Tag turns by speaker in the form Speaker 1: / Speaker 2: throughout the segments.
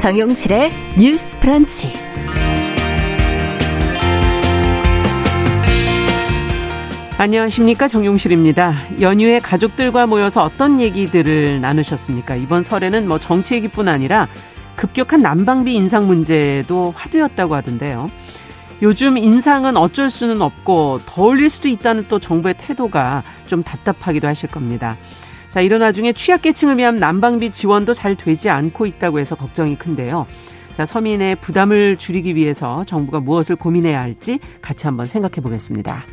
Speaker 1: 정용실의 뉴스 프런치.
Speaker 2: 안녕하십니까 정용실입니다. 연휴에 가족들과 모여서 어떤 얘기들을 나누셨습니까? 이번 설에는 뭐 정치 얘기뿐 아니라 급격한 난방비 인상 문제도 화두였다고 하던데요. 요즘 인상은 어쩔 수는 없고 더 올릴 수도 있다는 또 정부의 태도가 좀 답답하기도 하실 겁니다. 자, 이런 와중에 취약계층을 위한 난방비 지원도 잘 되지 않고 있다고 해서 걱정이 큰데요. 자, 서민의 부담을 줄이기 위해서 정부가 무엇을 고민해야 할지 같이 한번 생각해 보겠습니다.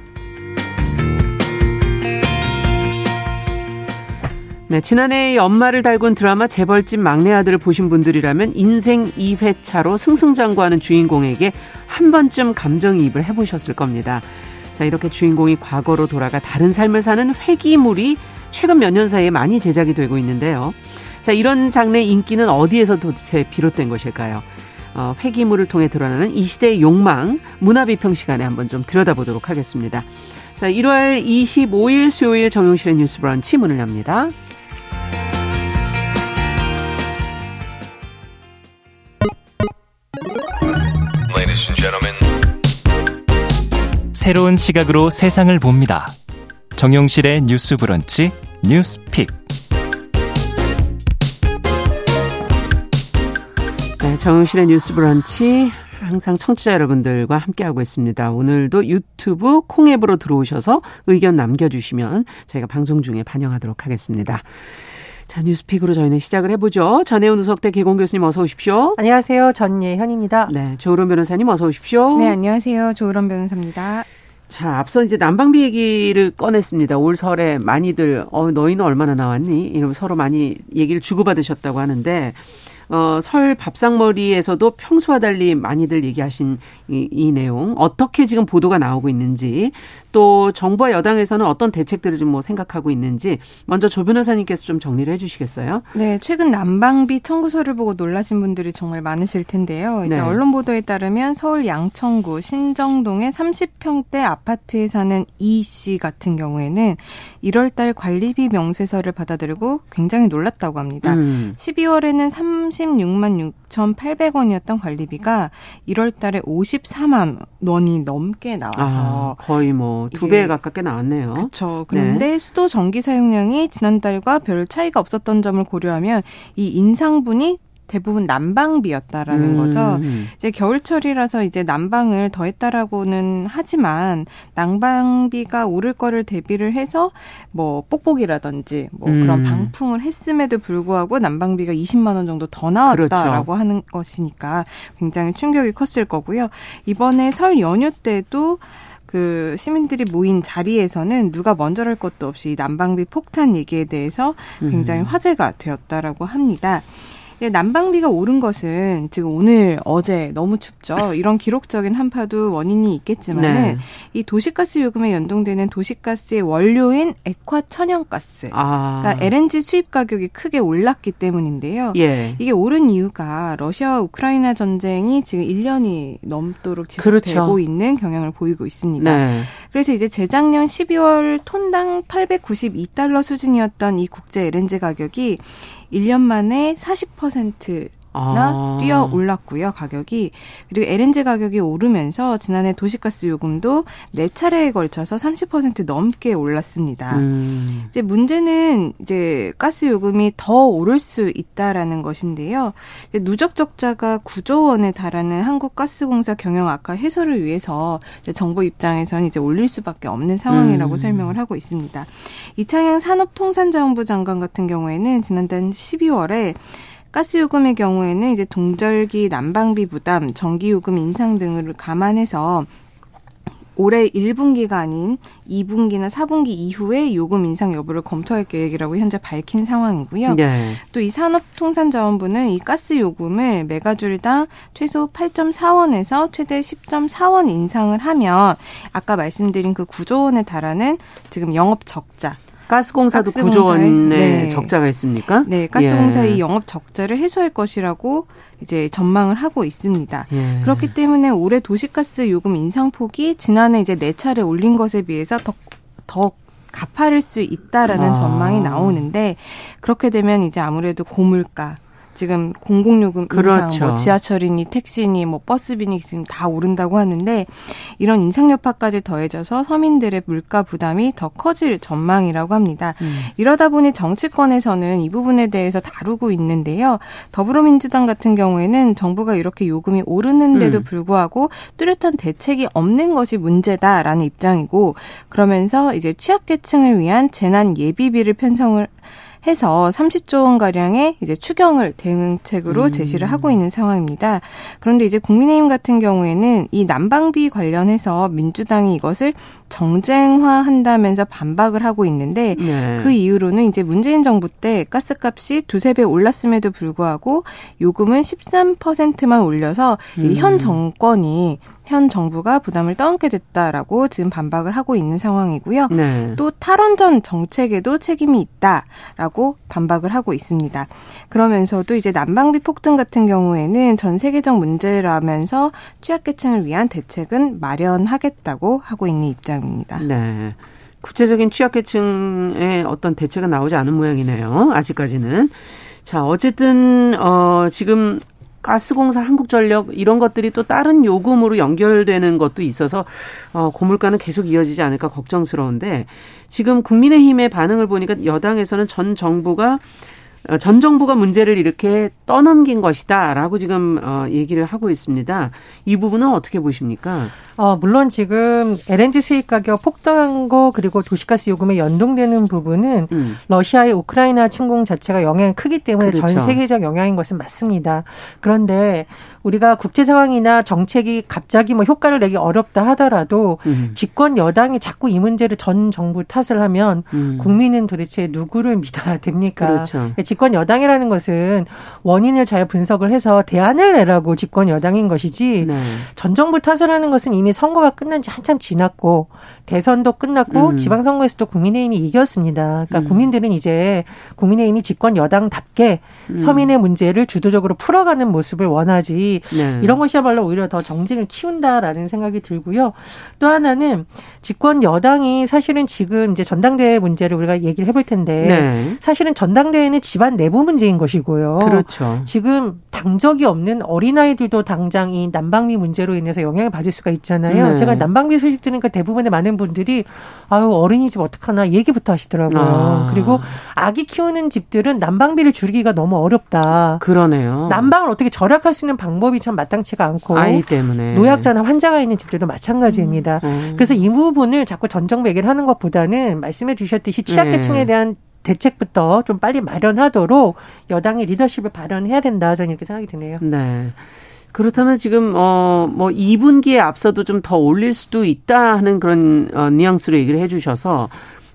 Speaker 2: 네, 지난해 연말을 달군 드라마 재벌집 막내 아들을 보신 분들이라면 인생 2회차로 승승장구하는 주인공에게 한 번쯤 감정이입을 해보셨을 겁니다. 자, 이렇게 주인공이 과거로 돌아가 다른 삶을 사는 회기물이 최근 몇 년 사이에 많이 제작이 되고 있는데요. 자, 이런 장르의 인기는 어디에서 도대체 비롯된 것일까요? 어, 회기물을 통해 드러나는 이 시대의 욕망, 문화비평 시간에 한번 좀 들여다보도록 하겠습니다. 자, 1월 25일 수요일 정용실의 뉴스 브런치 문을 엽니다.
Speaker 3: 새로운 시각으로 세상을 봅니다. 정용실의 뉴스 브런치 뉴스픽.
Speaker 2: 네, 정용실의 뉴스 브런치 항상 청취자 여러분들과 함께하고 있습니다. 오늘도 유튜브 콩앱으로 들어오셔서 의견 남겨주시면 저희가 방송 중에 반영하도록 하겠습니다. 자, 뉴스픽으로 저희는 시작을 해보죠. 전혜원 우석대 개공 교수님 어서 오십시오.
Speaker 4: 안녕하세요. 전예현입니다.
Speaker 2: 네, 조으론 변호사님 어서 오십시오.
Speaker 5: 네, 안녕하세요. 조으론 변호사입니다.
Speaker 2: 자, 앞서 이제 난방비 얘기를 꺼냈습니다. 올 설에 많이들, 어, 너희는 얼마나 나왔니? 이러면 서로 많이 얘기를 주고받으셨다고 하는데, 어, 설 밥상머리에서도 평소와 달리 많이들 얘기하신 이, 이 내용 어떻게 지금 보도가 나오고 있는지 또 정부와 여당에서는 어떤 대책들을 좀 뭐 생각하고 있는지 먼저 조 변호사님께서 좀 정리를 해주시겠어요?
Speaker 5: 네, 최근 난방비 청구서를 보고 놀라신 분들이 정말 많으실 텐데요. 이제 네. 언론 보도에 따르면 서울 양천구 신정동의 30평대 아파트에 사는 이 씨 같은 경우에는 1월달 관리비 명세서를 받아들이고 굉장히 놀랐다고 합니다. 음. 12월에는 36만 6,800원이었던 관리비가 1월 달에 54만 원이 넘게 나와서
Speaker 2: 아, 거의 뭐 두 배 가깝게 나왔네요.
Speaker 5: 그렇죠. 그런데 네. 수도 전기 사용량이 지난달과 별 차이가 없었던 점을 고려하면 이 인상분이 대부분 난방비였다라는 음. 거죠. 이제 겨울철이라서 이제 난방을 더 했다라고는 하지만 난방비가 오를 거를 대비를 해서 뭐 뽁뽁이라든지 뭐 음. 그런 방풍을 했음에도 불구하고 난방비가 20만 원 정도 더 나왔다라고 그렇죠. 하는 것이니까 굉장히 충격이 컸을 거고요. 이번에 설 연휴 때도 그 시민들이 모인 자리에서는 누가 먼저랄 것도 없이 난방비 폭탄 얘기에 대해서 굉장히 음. 화제가 되었다라고 합니다. 네, 난방비가 오른 것은 지금 오늘 어제 너무 춥죠. 이런 기록적인 한파도 원인이 있겠지만은 네. 이 도시가스 요금에 연동되는 도시가스의 원료인 액화 천연가스, 아. 그러니까 LNG 수입 가격이 크게 올랐기 때문인데요. 예. 이게 오른 이유가 러시아와 우크라이나 전쟁이 지금 1년이 넘도록 지속되고 그렇죠. 있는 경향을 보이고 있습니다. 네. 그래서 이제 재작년 12월 톤당 892달러 수준이었던 이 국제 LNG 가격이 1년 만에 40%나 아. 뛰어 올랐고요 가격이 그리고 LNG 가격이 오르면서 지난해 도시가스 요금도 네 차례에 걸쳐서 30% 넘게 올랐습니다. 음. 이제 문제는 이제 가스 요금이 더 오를 수 있다라는 것인데요. 누적 적자가 9조 원에 달하는 한국가스공사 경영 악화 해소를 위해서 정부 입장에서는 이제 올릴 수밖에 없는 상황이라고 음. 설명을 하고 있습니다. 이창양 산업통상자원부 장관 같은 경우에는 지난달 12월에 가스 요금의 경우에는 이제 동절기 난방비 부담, 전기 요금 인상 등을 감안해서 올해 1분기가 아닌 2분기나 4분기 이후에 요금 인상 여부를 검토할 계획이라고 현재 밝힌 상황이고요. 네. 또이 산업통상자원부는 이 가스 요금을 메가줄당 최소 8.4원에서 최대 10.4원 인상을 하면 아까 말씀드린 그 9조 원에 달하는 지금 영업 적자
Speaker 2: 가스공사도 가스공사의, 9조 원의 네. 적자가 있습니까?
Speaker 5: 네, 가스공사의 예. 영업 적자를 해소할 것이라고 이제 전망을 하고 있습니다. 예. 그렇기 때문에 올해 도시가스 요금 인상폭이 지난해 이제 네 차례 올린 것에 비해서 더, 더 가파를 수 있다라는 아. 전망이 나오는데 그렇게 되면 이제 아무래도 고물가 지금 공공요금
Speaker 2: 그렇죠.
Speaker 5: 인상, 뭐 지하철이니 택시니 뭐 버스비니 지금 다 오른다고 하는데 이런 인상 여파까지 더해져서 서민들의 물가 부담이 더 커질 전망이라고 합니다. 음. 이러다 보니 정치권에서는 이 부분에 대해서 다루고 있는데요. 더불어민주당 같은 경우에는 정부가 이렇게 요금이 오르는데도 음. 불구하고 뚜렷한 대책이 없는 것이 문제다라는 입장이고 그러면서 이제 취약계층을 위한 재난 예비비를 편성을 해서 30조 원 가량의 이제 추경을 대응책으로 음. 제시를 하고 있는 상황입니다. 그런데 이제 국민의힘 같은 경우에는 이 난방비 관련해서 민주당이 이것을 정쟁화한다면서 반박을 하고 있는데 네. 그 이유로는 이제 문재인 정부 때 가스값이 두세 배 올랐음에도 불구하고 요금은 13%만 올려서 음. 현 정권이 현 정부가 부담을 떠안게 됐다라고 지금 반박을 하고 있는 상황이고요. 네. 또 탈원전 정책에도 책임이 있다라고 반박을 하고 있습니다. 그러면서도 이제 난방비 폭등 같은 경우에는 전 세계적 문제라면서 취약계층을 위한 대책은 마련하겠다고 하고 있는 입장입니다.
Speaker 2: 네. 구체적인 취약계층의 어떤 대책은 나오지 않은 모양이네요. 아직까지는. 자, 어쨌든 어 지금 가스공사, 한국전력 이런 것들이 또 다른 요금으로 연결되는 것도 있어서 어, 고물가는 계속 이어지지 않을까 걱정스러운데 지금 국민의힘의 반응을 보니까 여당에서는 전 정부가 어, 전 정부가 문제를 이렇게 떠넘긴 것이다라고 지금 어, 얘기를 하고 있습니다. 이 부분은 어떻게 보십니까?
Speaker 4: 어, 물론 지금 LNG 수입 가격 폭등한 거 그리고 도시가스 요금에 연동되는 부분은 음. 러시아의 우크라이나 침공 자체가 영향이 크기 때문에 그렇죠. 전 세계적 영향인 것은 맞습니다. 그런데 우리가 국제 상황이나 정책이 갑자기 뭐 효과를 내기 어렵다 하더라도 음. 집권 여당이 자꾸 이 문제를 전 정부 탓을 하면 음. 국민은 도대체 누구를 믿어야 됩니까? 그렇죠. 그러니까 집권 여당이라는 것은 원인을 잘 분석을 해서 대안을 내라고 집권 여당인 것이지 네. 전 정부 탓을 하는 것은 이미 선거가 끝난 지 한참 지났고 대선도 끝났고 음. 지방선거에서도 국민의힘이 이겼습니다. 그러니까 음. 국민들은 이제 국민의힘이 집권 여당답게 음. 서민의 문제를 주도적으로 풀어가는 모습을 원하지 네. 이런 것이야말로 오히려 더 정쟁을 키운다라는 생각이 들고요. 또 하나는 집권 여당이 사실은 지금 이제 전당대회 문제를 우리가 얘기를 해볼 텐데 네. 사실은 전당대회는 집안 내부 문제인 것이고요.
Speaker 2: 그렇죠.
Speaker 4: 지금 당적이 없는 어린아이들도 당장 이 난방비 문제로 인해서 영향을 받을 수가 있잖아요. 네. 제가 난방비 소식 들으니까 대부분의 많은 분들이 아유 어린이 집 어떡하나 얘기부터 하시더라고요. 아. 그리고 아기 키우는 집들은 난방비를 줄이기가 너무 어렵다.
Speaker 2: 그러네요.
Speaker 4: 난방을 어떻게 절약할 수 있는 방법이 참 마땅치가 않고
Speaker 2: 아이 때문에
Speaker 4: 노약자나 환자가 있는 집들도 마찬가지입니다. 음. 음. 그래서 이 부분을 자꾸 전정 얘기를 하는 것보다는 말씀해 주셨듯이 취약계층에 네. 대한 대책부터 좀 빨리 마련하도록 여당의 리더십을 발현해야 된다 저는 이렇게 생각이 드네요.
Speaker 2: 네. 그렇다면 지금 어뭐 2분기에 앞서도 좀 더 올릴 수도 있다 하는 그런 어 뉘앙스로 얘기를 해 주셔서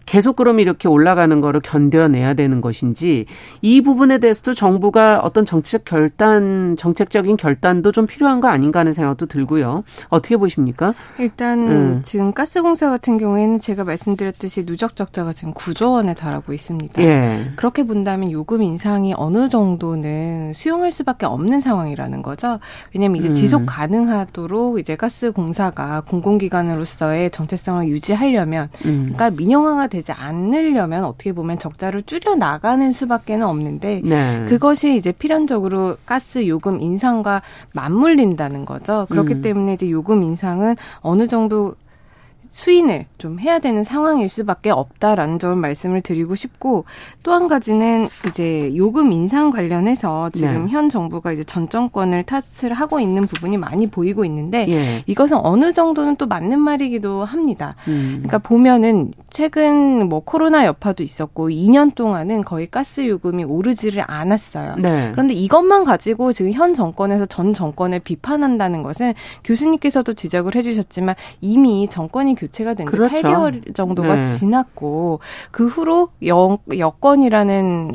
Speaker 2: 계속 그럼 이렇게 올라가는 거를 견뎌내야 되는 것인지 이 부분에 대해서도 정부가 어떤 정책 결단, 정책적인 결단도 좀 필요한 거 아닌가 하는 생각도 들고요. 어떻게 보십니까?
Speaker 5: 일단 음. 지금 가스공사 같은 경우에는 제가 말씀드렸듯이 누적 적자가 지금 9조 원에 달하고 있습니다. 예. 그렇게 본다면 요금 인상이 어느 정도는 수용할 수밖에 없는 상황이라는 거죠. 왜냐하면 이제 음. 지속 가능하도록 이제 가스공사가 공공기관으로서의 정체성을 유지하려면, 음. 그러니까 민영화가 되지 않으려면 어떻게 보면 적자를 줄여 나가는 수밖에는 없는데 네. 그것이 이제 필연적으로 가스 요금 인상과 맞물린다는 거죠. 그렇기 음. 때문에 이제 요금 인상은 어느 정도 수인을 좀 해야 되는 상황일 수밖에 없다라는 점을 말씀을 드리고 싶고 또 한 가지는 이제 요금 인상 관련해서 지금 네. 현 정부가 이제 전 정권을 탓을 하고 있는 부분이 많이 보이고 있는데 예. 이것은 어느 정도는 또 맞는 말이기도 합니다. 음. 그러니까 보면은 최근 뭐 코로나 여파도 있었고 2년 동안은 거의 가스 요금이 오르지를 않았어요. 네. 그런데 이것만 가지고 지금 현 정권에서 전 정권을 비판한다는 것은 교수님께서도 지적을 해주셨지만 이미 정권이 교체가 된지 그렇죠. 8개월 정도가 네. 지났고 그 후로 여, 여건이라는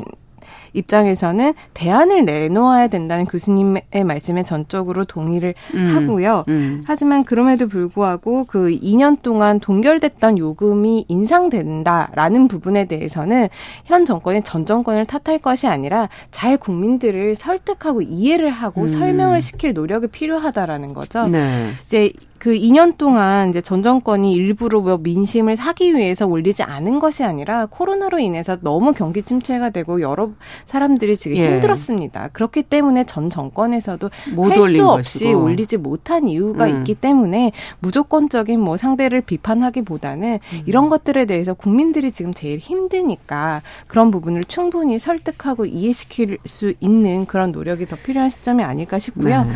Speaker 5: 입장에서는 대안을 내놓아야 된다는 교수님의 말씀에 전적으로 동의를 음, 하고요. 음. 하지만 그럼에도 불구하고 그 2년 동안 동결됐던 요금이 인상된다라는 부분에 대해서는 현 정권이 전 정권을 탓할 것이 아니라 잘 국민들을 설득하고 이해를 하고 음. 설명을 시킬 노력이 필요하다라는 거죠. 네. 이제 그 2년 동안 이제 전 정권이 일부러 뭐 민심을 사기 위해서 올리지 않은 것이 아니라 코로나로 인해서 너무 경기 침체가 되고 여러 사람들이 지금 예. 힘들었습니다. 그렇기 때문에 전 정권에서도 할 수 없이 것이고. 올리지 못한 이유가 음. 있기 때문에 무조건적인 뭐 상대를 비판하기보다는 음. 이런 것들에 대해서 국민들이 지금 제일 힘드니까 그런 부분을 충분히 설득하고 이해시킬 수 있는 그런 노력이 더 필요한 시점이 아닐까 싶고요. 네.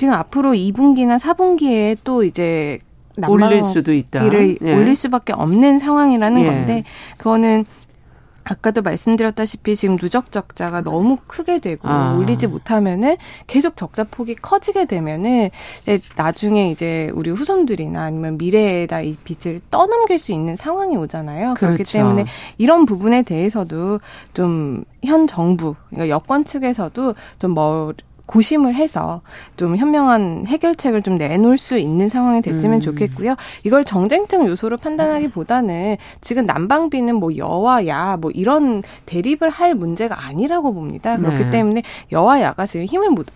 Speaker 5: 지금 앞으로 2분기나 4분기에 또 이제
Speaker 2: 올릴 수도 있다.
Speaker 5: 를 예. 올릴 수밖에 없는 상황이라는 예. 건데 그거는 아까도 말씀드렸다시피 지금 누적 적자가 너무 크게 되고 아. 올리지 못하면은 계속 적자 폭이 커지게 되면은 나중에 이제 우리 후손들이나 아니면 미래에다 이 빚을 떠넘길 수 있는 상황이 오잖아요. 그렇죠. 그렇기 때문에 이런 부분에 대해서도 좀 현 정부, 그러니까 여권 측에서도 좀 뭐 고심을 해서 좀 현명한 해결책을 좀 내놓을 수 있는 상황이 됐으면 음. 좋겠고요. 이걸 정쟁적 요소로 판단하기보다는 지금 난방비는 뭐 여와 야 뭐 이런 대립을 할 문제가 아니라고 봅니다. 그렇기 네. 때문에 여와 야가 지금 힘을 못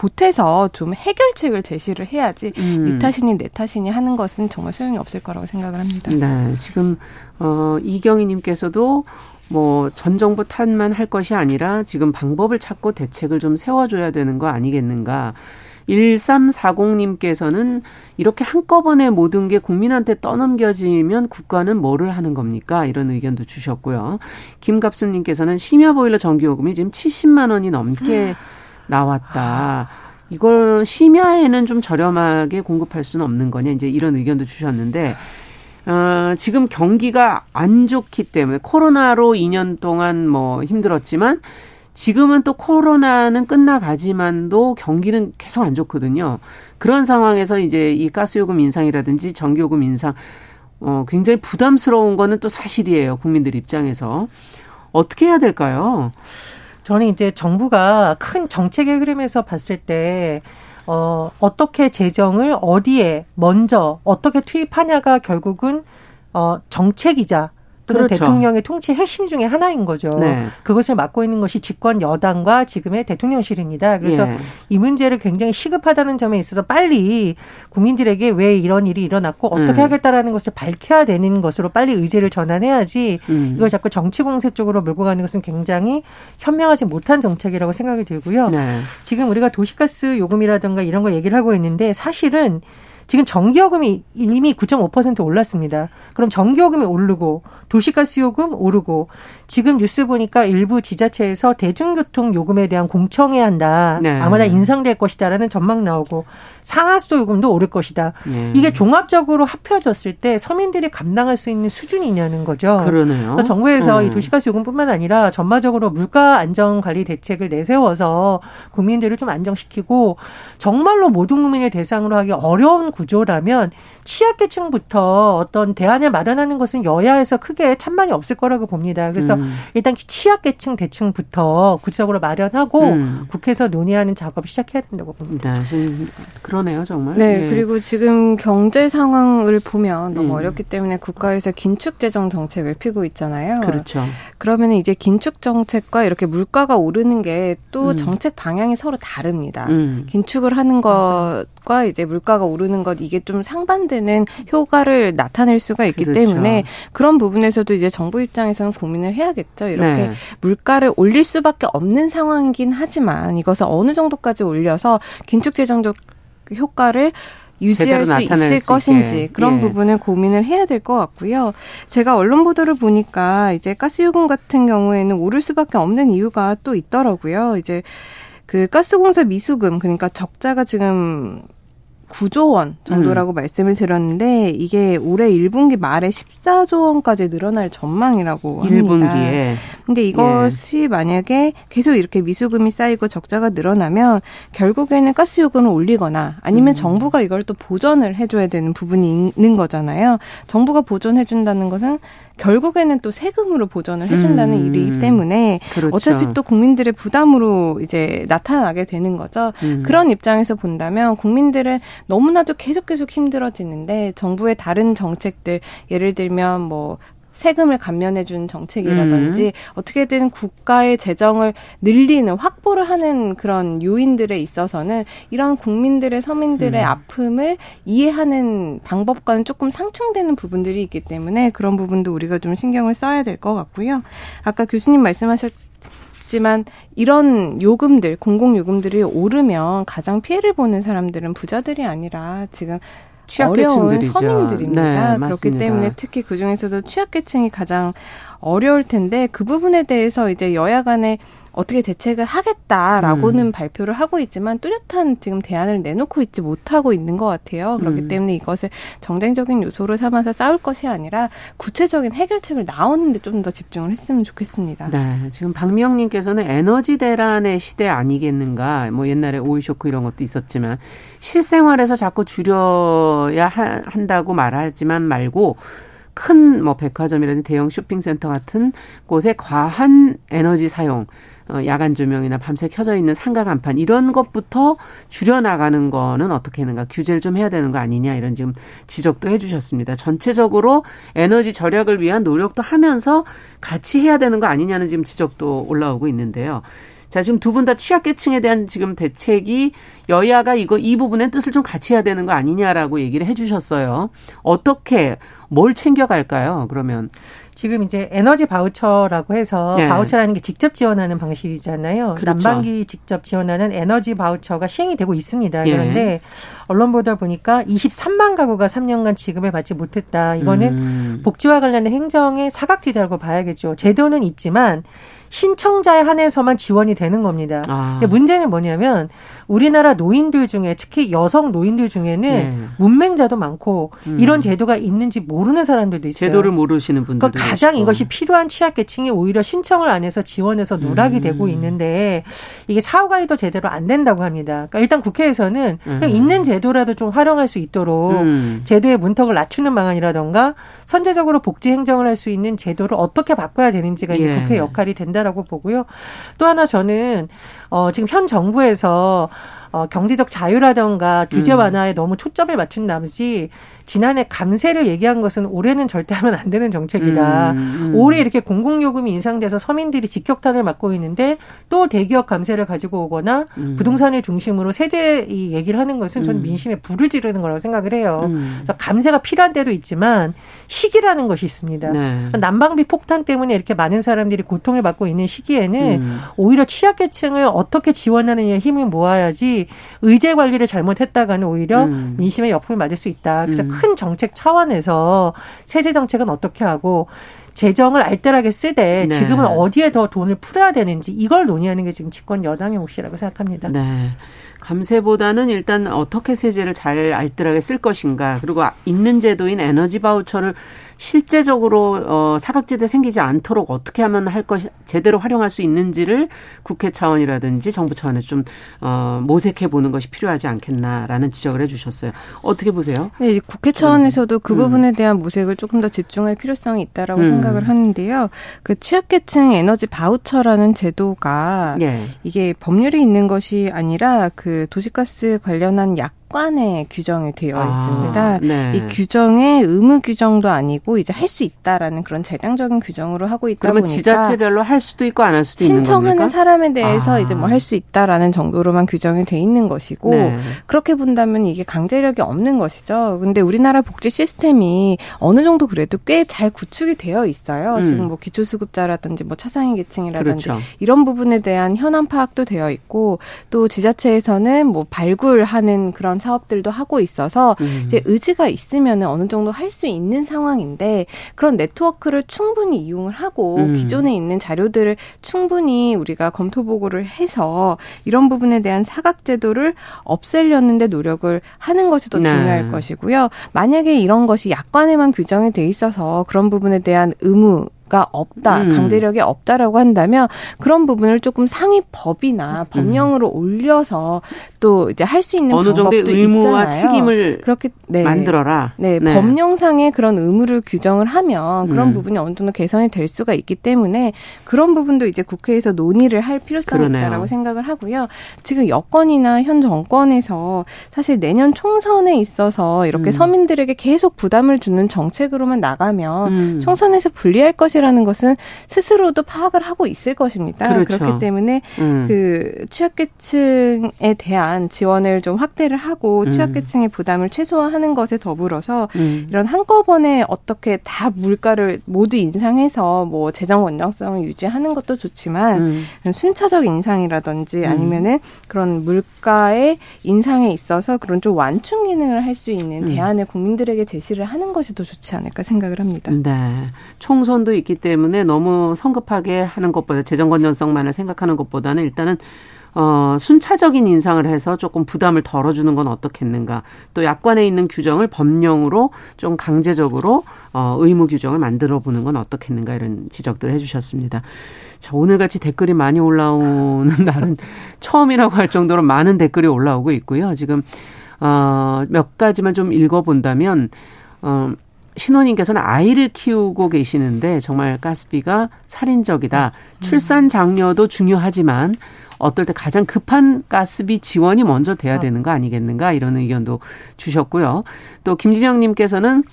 Speaker 5: 보태서 좀 해결책을 제시를 해야지 음. 네 탓이니 내 탓이니 하는 것은 정말 소용이 없을 거라고 생각을 합니다.
Speaker 2: 네, 지금 어 이경희님께서도 뭐전 정부 탓만 할 것이 아니라 지금 방법을 찾고 대책을 좀 세워줘야 되는 거 아니겠는가. 1340님께서는 이렇게 한꺼번에 모든 게 국민한테 떠넘겨지면 국가는 뭐를 하는 겁니까? 이런 의견도 주셨고요. 김갑수님께서는 심야 보일러 전기요금이 지금 70만 원이 넘게 나왔다. 이걸 심야에는 좀 저렴하게 공급할 수는 없는 거냐? 이제 이런 의견도 주셨는데 어, 지금 경기가 안 좋기 때문에 코로나로 2년 동안 뭐 힘들었지만 지금은 또 코로나는 끝나가지만도 경기는 계속 안 좋거든요. 그런 상황에서 이제 이 가스요금 인상이라든지 전기요금 인상 어, 굉장히 부담스러운 거는 또 사실이에요. 국민들 입장에서. 어떻게 해야 될까요?
Speaker 4: 저는 이제 정부가 큰 정책의 흐름에서 봤을 때 어, 어떻게 재정을 어디에 먼저 어떻게 투입하냐가 결국은 어, 정책이자 또는 그렇죠. 대통령의 통치 핵심 중의 하나인 거죠. 네. 그것을 맡고 있는 것이 집권 여당과 지금의 대통령실입니다. 그래서 예. 이 문제를 굉장히 시급하다는 점에 있어서 빨리 국민들에게 왜 이런 일이 일어났고 어떻게 음. 하겠다라는 것을 밝혀야 되는 것으로 빨리 의제를 전환해야지 음. 이걸 자꾸 정치 공세 쪽으로 몰고 가는 것은 굉장히 현명하지 못한 정책이라고 생각이 들고요. 네. 지금 우리가 도시가스 요금이라든가 이런 거 얘기를 하고 있는데 사실은 지금 전기요금이 이미 9.5% 올랐습니다. 그럼 전기요금이 오르고 도시가스 요금 오르고 지금 뉴스 보니까 일부 지자체에서 대중교통 요금에 대한 공청회 한다. 네. 아마 다 인상될 것이다라는 전망 나오고 상하수도 요금도 오를 것이다. 네. 이게 종합적으로 합쳐졌을 때 서민들이 감당할 수 있는 수준이냐는 거죠.
Speaker 2: 그러네요.
Speaker 4: 정부에서 음. 이 도시가스 요금뿐만 아니라 전반적으로 물가 안정 관리 대책을 내세워서 국민들을 좀 안정시키고 정말로 모든 국민을 대상으로 하기 어려운 구조라면 취약계층부터 어떤 대안을 마련하는 것은 여야에서 크게 찬반이 없을 거라고 봅니다. 그래서 음. 일단 취약계층 대층부터 구체적으로 마련하고 음. 국회에서 논의하는 작업을 시작해야 된다고 봅니다.
Speaker 2: 네, 그 러네요, 정말.
Speaker 5: 네, 네, 그리고 지금 경제 상황을 보면 너무 음. 어렵기 때문에 국가에서 긴축 재정 정책을 피고 있잖아요.
Speaker 2: 그렇죠.
Speaker 5: 그러면 이제 긴축 정책과 이렇게 물가가 오르는 게또 음. 정책 방향이 서로 다릅니다. 음. 긴축을 하는 것과 이제 물가가 오르는 것 이게 좀 상반되는 효과를 나타낼 수가 있기 그렇죠. 때문에 그런 부분에서도 이제 정부 입장에서는 고민을 해야겠죠. 이렇게 네. 물가를 올릴 수밖에 없는 상황이긴 하지만 이것을 어느 정도까지 올려서 긴축 재정적 효과를 유지할 수 있을 수 것인지 그런 예. 부분을 고민을 해야 될 것 같고요. 제가 언론 보도를 보니까 이제 가스요금 같은 경우에는 오를 수밖에 없는 이유가 또 있더라고요. 이제 그 가스공사 미수금 그러니까 적자가 지금 9조 원 정도라고 음. 말씀을 드렸는데 이게 올해 1분기 말에 14조 원까지 늘어날 전망이라고 합니다. 1분기에. 근데 이것이 예. 만약에 계속 이렇게 미수금이 쌓이고 적자가 늘어나면 결국에는 가스 요금을 올리거나 아니면 음. 정부가 이걸 또 보전을 해줘야 되는 부분이 있는 거잖아요. 정부가 보전해 준다는 것은 결국에는 또 세금으로 보전을 해준다는 음. 일이기 때문에 그렇죠. 어차피 또 국민들의 부담으로 이제 나타나게 되는 거죠. 음. 그런 입장에서 본다면 국민들은 너무나도 계속 계속 힘들어지는데 정부의 다른 정책들 예를 들면 뭐 세금을 감면해 주는 정책이라든지 음. 어떻게든 국가의 재정을 늘리는 확보를 하는 그런 요인들에 있어서는 이런 국민들의 서민들의 음. 아픔을 이해하는 방법과는 조금 상충되는 부분들이 있기 때문에 그런 부분도 우리가 좀 신경을 써야 될 것 같고요. 아까 교수님 말씀하셨 지만 이런 요금들, 공공 요금들이 오르면 가장 피해를 보는 사람들은 부자들이 아니라 지금 어려운 서민들입니다. 네, 그렇기 때문에 특히 그 중에서도 취약계층이 가장 어려울 텐데 그 부분에 대해서 이제 여야 간에 어떻게 대책을 하겠다라고는 음. 발표를 하고 있지만 뚜렷한 지금 대안을 내놓고 있지 못하고 있는 것 같아요. 그렇기 음. 때문에 이것을 정쟁적인 요소로 삼아서 싸울 것이 아니라 구체적인 해결책을 나오는데 좀 더 집중을 했으면 좋겠습니다.
Speaker 2: 네, 지금 박미영님께서는 에너지 대란의 시대 아니겠는가? 뭐 옛날에 오일 쇼크 이런 것도 있었지만 실생활에서 자꾸 줄여야 한다고 말하지만 말고 큰뭐 백화점이라든지 대형 쇼핑센터 같은 곳에 과한 에너지 사용 어, 야간 조명이나 밤새 켜져 있는 상가 간판 이런 것부터 줄여나가는 거는 어떻게 하는가 규제를 좀 해야 되는 거 아니냐 이런 지금 지적도 해주셨습니다. 전체적으로 에너지 절약을 위한 노력도 하면서 같이 해야 되는 거 아니냐는 지금 지적도 올라오고 있는데요. 자, 지금 두 분 다 취약계층에 대한 지금 대책이 여야가 이거 이 부분의 뜻을 좀 같이 해야 되는 거 아니냐라고 얘기를 해 주셨어요. 어떻게 뭘 챙겨갈까요? 그러면
Speaker 4: 지금 이제 에너지 바우처라고 해서 네. 바우처라는 게 직접 지원하는 방식이잖아요. 그렇죠. 난방기 직접 지원하는 에너지 바우처가 시행이 되고 있습니다. 예. 그런데 언론 보다 보니까 23만 가구가 3년간 지급을 받지 못했다. 이거는 음. 복지와 관련된 행정의 사각지대라고 봐야겠죠. 제도는 있지만 신청자에 한해서만 지원이 되는 겁니다. 아. 근데 문제는 뭐냐면 우리나라 노인들 중에 특히 여성 노인들 중에는 네. 문맹자도 많고 음. 이런 제도가 있는지 모르는 사람들도 있어요.
Speaker 2: 제도를 모르시는 분들도
Speaker 4: 그러니까 가장 있고. 이것이 필요한 취약계층이 오히려 신청을 안 해서 지원해서 누락이 음. 되고 있는데 이게 사후 관리도 제대로 안 된다고 합니다. 그러니까 일단 국회에서는 음. 있는 제도라도 좀 활용할 수 있도록 음. 제도의 문턱을 낮추는 방안이라던가 선제적으로 복지 행정을 할 수 있는 제도를 어떻게 바꿔야 되는지가 이제 예. 국회 역할이 된다. 된다라고 보고요. 또 하나 저는 어 지금 현 정부에서 어 경제적 자유라던가 규제 음. 완화에 음. 너무 초점을 맞춘 나머지 지난해 감세를 얘기한 것은 올해는 절대 하면 안 되는 정책이다. 음, 음. 올해 이렇게 공공요금이 인상돼서 서민들이 직격탄을 맞고 있는데 또 대기업 감세를 가지고 오거나 음. 부동산을 중심으로 세제 이 얘기를 하는 것은 저는 음. 민심에 불을 지르는 거라고 생각을 해요. 음. 그래서 감세가 필요한 데도 있지만 시기라는 것이 있습니다. 네. 난방비 폭탄 때문에 이렇게 많은 사람들이 고통을 받고 있는 시기에는 음. 오히려 취약계층을 어떻게 지원하느냐에 힘을 모아야지 의제 관리를 잘못했다가는 오히려 민심의 역풍을 맞을 수 있다. 그래서 큰 정책 차원에서 세제 정책은 어떻게 하고 재정을 알뜰하게 쓰되 네. 지금은 어디에 더 돈을 풀어야 되는지 이걸 논의하는 게 지금 집권 여당의 몫이라고 생각합니다.
Speaker 2: 네. 감세보다는 일단 어떻게 세제를 잘 알뜰하게 쓸 것인가 그리고 있는 제도인 에너지 바우처를 실제적으로 어 사각지대 생기지 않도록 어떻게 하면 할 것이 제대로 활용할 수 있는지를 국회 차원이라든지 정부 차원에서 좀 어 모색해 보는 것이 필요하지 않겠나라는 지적을 해 주셨어요. 어떻게 보세요?
Speaker 5: 네, 국회 차원에서도 그 음. 부분에 대한 모색을 조금 더 집중할 필요성이 있다라고 음. 생각을 하는데요. 그 취약계층 에너지 바우처라는 제도가 네. 이게 법률이 있는 것이 아니라 그 도시가스 관련한 약 관에 규정이 되어 아, 있습니다. 네. 이 규정의 의무 규정도 아니고 이제 할 수 있다라는 그런 재량적인 규정으로 하고 있다
Speaker 2: 그러면
Speaker 5: 보니까
Speaker 2: 지자체별로 할 수도 있고 안 할 수도 있는
Speaker 5: 겁니까?
Speaker 2: 신청하는
Speaker 5: 사람에 대해서 아. 이제 뭐 할 수 있다라는 정도로만 규정이 돼 있는 것이고 네. 그렇게 본다면 이게 강제력이 없는 것이죠. 근데 우리나라 복지 시스템이 어느 정도 그래도 꽤 잘 구축이 되어 있어요. 음. 지금 뭐 기초수급자라든지 뭐 차상위 계층이라든지 그렇죠. 이런 부분에 대한 현황 파악도 되어 있고 또 지자체에서는 뭐 발굴하는 그런 사업들도 하고 있어서 음. 이제 의지가 있으면 어느 정도 할 수 있는 상황인데 그런 네트워크를 충분히 이용을 하고 음. 기존에 있는 자료들을 충분히 우리가 검토 보고를 해서 이런 부분에 대한 사각 제도를 없애려는 데 노력을 하는 것이 더 네. 중요할 것이고요. 만약에 이런 것이 약관에만 규정이 돼 있어서 그런 부분에 대한 의무 가 없다, 음. 강제력이 없다라고 한다면 그런 부분을 조금 상위 법이나 음. 법령으로 음. 올려서 또 이제 할 수 있는
Speaker 2: 어느 정도의 의무와 있잖아요. 책임을 그렇게 네. 만들어라.
Speaker 5: 네, 네, 법령상의 그런 의무를 규정을 하면 그런 음. 부분이 어느 정도 개선이 될 수가 있기 때문에 그런 부분도 이제 국회에서 논의를 할 필요성이 그러네요. 있다라고 생각을 하고요. 지금 여권이나 현 정권에서 사실 내년 총선에 있어서 이렇게 음. 서민들에게 계속 부담을 주는 정책으로만 나가면 음. 총선에서 불리할 것이 것이라는 것은 스스로도 파악을 하고 있을 것입니다. 그렇죠. 그렇기 때문에 음. 그 취약계층에 대한 지원을 좀 확대를 하고 음. 취약계층의 부담을 최소화하는 것에 더불어서 음. 이런 한꺼번에 어떻게 다 물가를 모두 인상해서 뭐 재정 원장성을 유지하는 것도 좋지만 음. 순차적 인상이라든지 음. 아니면은 그런 물가의 인상에 있어서 그런 좀 완충 기능을 할 수 있는 음. 대안을 국민들에게 제시를 하는 것이 더 좋지 않을까 생각을 합니다.
Speaker 2: 네. 총선도 있기 때문에 너무 성급하게 하는 것보다 재정 건전성만을 생각하는 것보다는 일단은 어, 순차적인 인상을 해서 조금 부담을 덜어주는 건 어떻겠는가. 또 약관에 있는 규정을 법령으로 좀 강제적으로 어, 의무 규정을 만들어 보는 건 어떻겠는가 이런 지적들을 해주셨습니다. 자, 오늘같이 댓글이 많이 올라오는 날은 처음이라고 할 정도로 많은 댓글이 올라오고 있고요. 지금, 어, 몇 가지만 좀 읽어본다면, 어, 신혼님께서는 아이를 키우고 계시는데 정말 가스비가 살인적이다. 음. 출산 장려도 중요하지만 어떨 때 가장 급한 가스비 지원이 먼저 돼야 어. 되는 거 아니겠는가 이런 의견도 주셨고요. 또 김진영 님께서는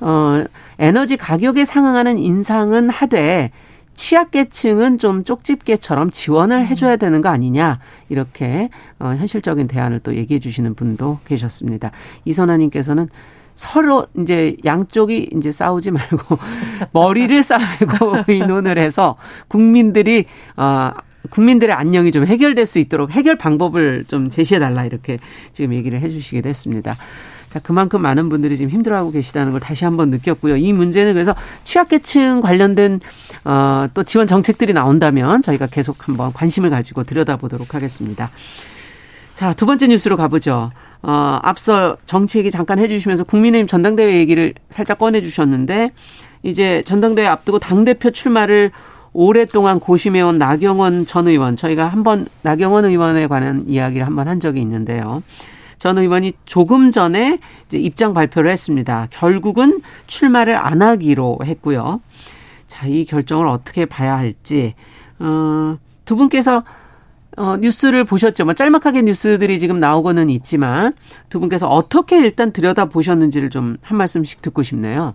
Speaker 2: 어 에너지 가격에 상응하는 인상은 하되 취약계층은 좀 쪽집게처럼 지원을 해줘야 되는 거 아니냐 이렇게 어, 현실적인 대안을 또 얘기해 주시는 분도 계셨습니다. 이선아님께서는 서로 이제 양쪽이 이제 싸우지 말고 머리를 싸매고 의논을 해서 국민들이 어 국민들의 안녕이 좀 해결될 수 있도록 해결 방법을 좀 제시해 달라 이렇게 지금 얘기를 해 주시기도 했습니다. 자, 그만큼 많은 분들이 지금 힘들어하고 계시다는 걸 다시 한번 느꼈고요. 이 문제는 그래서 취약계층 관련된 어, 또 지원 정책들이 나온다면 저희가 계속 한번 관심을 가지고 들여다보도록 하겠습니다. 자, 두 번째 뉴스로 가보죠. 어, 앞서 정치 얘기 잠깐 해주시면서 국민의힘 전당대회 얘기를 살짝 꺼내주셨는데 이제 전당대회 앞두고 당대표 출마를 오랫동안 고심해온 나경원 전 의원 저희가 한번 나경원 의원에 관한 이야기를 한번 한 적이 있는데요. 전 의원이 조금 전에 이제 입장 발표를 했습니다. 결국은 출마를 안 하기로 했고요. 자, 이 결정을 어떻게 봐야 할지 어, 두 분께서 어, 뉴스를 보셨죠. 뭐 짤막하게 뉴스들이 지금 나오고는 있지만 두 분께서 어떻게 일단 들여다 보셨는지를 좀 한 말씀씩 듣고 싶네요.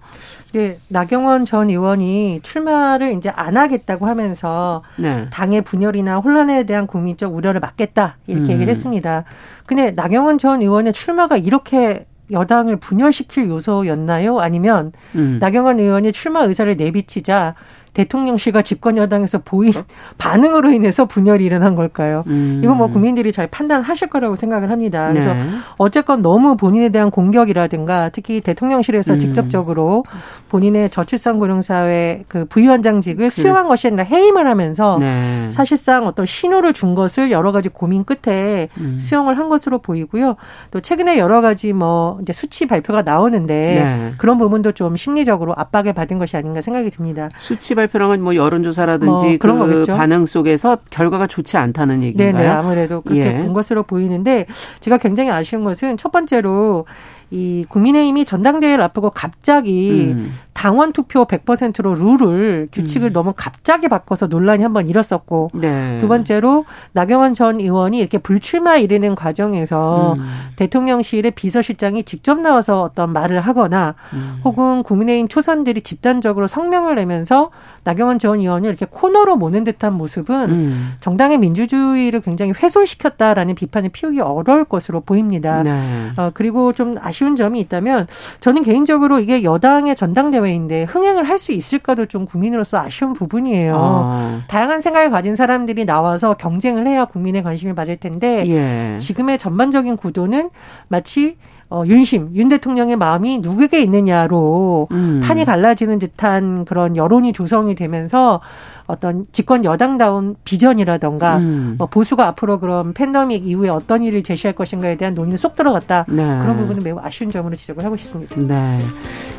Speaker 4: 네, 나경원 전 의원이 출마를 이제 안 하겠다고 하면서 네. 당의 분열이나 혼란에 대한 국민적 우려를 막겠다 이렇게 음. 얘기를 했습니다. 근데 나경원 전 의원의 출마가 이렇게 여당을 분열시킬 요소였나요? 아니면 음. 나경원 의원이 출마 의사를 내비치자 대통령실과 집권 여당에서 보인 반응으로 인해서 분열이 일어난 걸까요? 음. 이건 뭐 국민들이 잘 판단하실 거라고 생각을 합니다. 그래서 네. 어쨌건 너무 본인에 대한 공격이라든가 특히 대통령실에서 음. 직접적으로 본인의 저출산 고령사회 그 부위원장직을 그. 수용한 것이 아니라 해임을 하면서 네. 사실상 어떤 신호를 준 것을 여러 가지 고민 끝에 음. 수용을 한 것으로 보이고요. 또 최근에 여러 가지 뭐 이제 수치 발표가 나오는데 네. 그런 부분도 좀 심리적으로 압박을 받은 것이 아닌가 생각이 듭니다.
Speaker 2: 수치 발표 발표랑은 뭐 여론조사라든지 뭐 그런 그 거겠죠. 반응 속에서 결과가 좋지 않다는 얘기인가요?
Speaker 4: 네, 네 아무래도 그렇게 예. 본 것으로 보이는데 제가 굉장히 아쉬운 것은 첫 번째로 이 국민의힘이 전당대회를 앞두고 갑자기 음. 당원 투표 100%로 룰을 규칙을 음. 너무 갑자기 바꿔서 논란이 한 번 일었었고 네. 두 번째로 나경원 전 의원이 이렇게 불출마 이르는 과정에서 음. 대통령실의 비서실장이 직접 나와서 어떤 말을 하거나 음. 혹은 국민의힘 초선들이 집단적으로 성명을 내면서 나경원 전 의원을 이렇게 코너로 모는 듯한 모습은 음. 정당의 민주주의를 굉장히 훼손시켰다라는 비판을 피우기 어려울 것으로 보입니다. 네. 어, 그리고 좀 아쉬운 점이 있다면 저는 개인적으로 이게 여당의 전당대회 사회인데 흥행을 할 수 있을까도 좀 국민으로서 아쉬운 부분이에요. 아. 다양한 생각을 가진 사람들이 나와서 경쟁을 해야 국민의 관심을 받을 텐데 예. 지금의 전반적인 구도는 마치 어, 윤심, 윤 대통령의 마음이 누구에게 있느냐로 음. 판이 갈라지는 듯한 그런 여론이 조성이 되면서 어떤 집권 여당다운 비전이라던가 음. 뭐 보수가 앞으로 그럼 팬데믹 이후에 어떤 일을 제시할 것인가에 대한 논의는 쏙 들어갔다. 네. 그런 부분은 매우 아쉬운 점으로 지적을 하고 싶습니다.
Speaker 2: 네.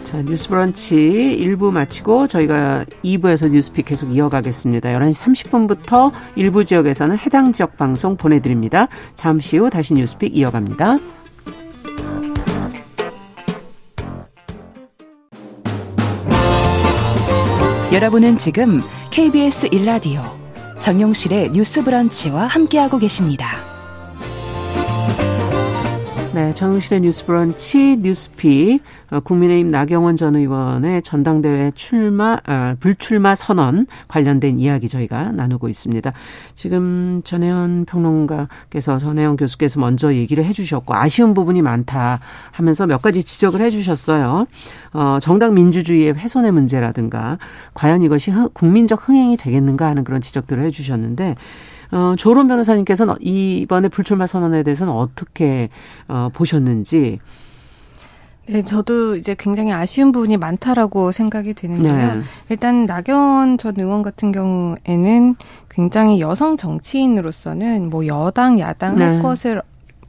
Speaker 2: 자, 뉴스 브런치 1부 마치고 저희가 2부에서 뉴스픽 계속 이어가겠습니다. 11시 30분부터 일부 지역에서는 해당 지역 방송 보내드립니다. 잠시 후 다시 뉴스픽 이어갑니다.
Speaker 1: 여러분은 지금 KBS 1라디오 정용실의 뉴스 브런치와 함께하고 계십니다.
Speaker 2: 네, 정용실의 뉴스 브런치 뉴스픽 어, 국민의힘 나경원 전 의원의 전당대회 출마 아, 불출마 선언 관련된 이야기 저희가 나누고 있습니다. 지금 전혜연 평론가께서 전혜연 교수께서 먼저 얘기를 해 주셨고 아쉬운 부분이 많다 하면서 몇 가지 지적을 해 주셨어요. 어, 정당 민주주의의 훼손의 문제라든가 과연 이것이 국민적 흥행이 되겠는가 하는 그런 지적들을 해 주셨는데. 어, 조론 변호사님께서는 이번에 불출마 선언에 대해서는 어떻게 어, 보셨는지
Speaker 5: 네, 저도 이제 굉장히 아쉬운 부분이 많다라고 생각이 되는데요. 네. 일단 나경원 전 의원 같은 경우에는 굉장히 여성 정치인으로서는 뭐 여당, 야당 할 네. 것을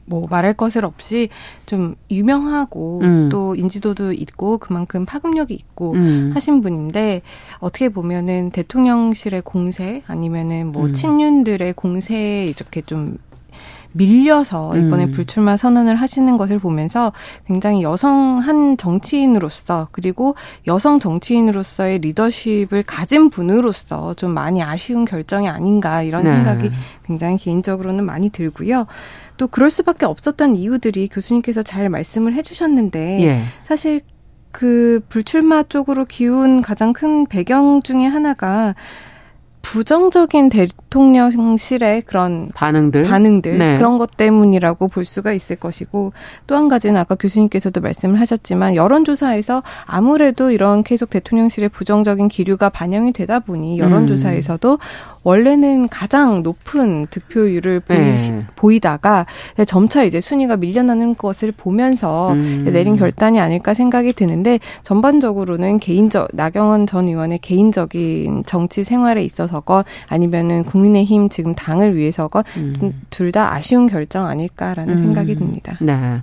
Speaker 5: 뭐 말할 것을 없이 좀 유명하고 음. 또 인지도도 있고 그만큼 파급력이 있고 음. 하신 분인데 어떻게 보면은 대통령실의 공세 아니면은 뭐 음. 친윤들의 공세에 이렇게 좀 밀려서 이번에 음. 불출마 선언을 하시는 것을 보면서 굉장히 여성 한 정치인으로서 그리고 여성 정치인으로서의 리더십을 가진 분으로서 좀 많이 아쉬운 결정이 아닌가 이런 네. 생각이 굉장히 개인적으로는 많이 들고요. 또 그럴 수밖에 없었던 이유들이 교수님께서 잘 말씀을 해주셨는데 예. 사실 그 불출마 쪽으로 기운 가장 큰 배경 중에 하나가 부정적인 대통령실의 그런
Speaker 2: 반응들,
Speaker 5: 반응들 네. 그런 것 때문이라고 볼 수가 있을 것이고 또 한 가지는 아까 교수님께서도 말씀을 하셨지만 여론조사에서 아무래도 이런 계속 대통령실의 부정적인 기류가 반영이 되다 보니 여론조사에서도 음. 원래는 가장 높은 득표율을 보이, 네. 보이 다가 점차 이제 순위가 밀려나는 것을 보면서 음. 내린 결단이 아닐까 생각이 드는데 전반적으로는 개인적 나경원 전 의원의 개인적인 정치 생활에 있어서건 아니면은 국민의힘 지금 당을 위해서건 음. 둘다 아쉬운 결정 아닐까라는 음. 생각이 듭니다.
Speaker 2: 네.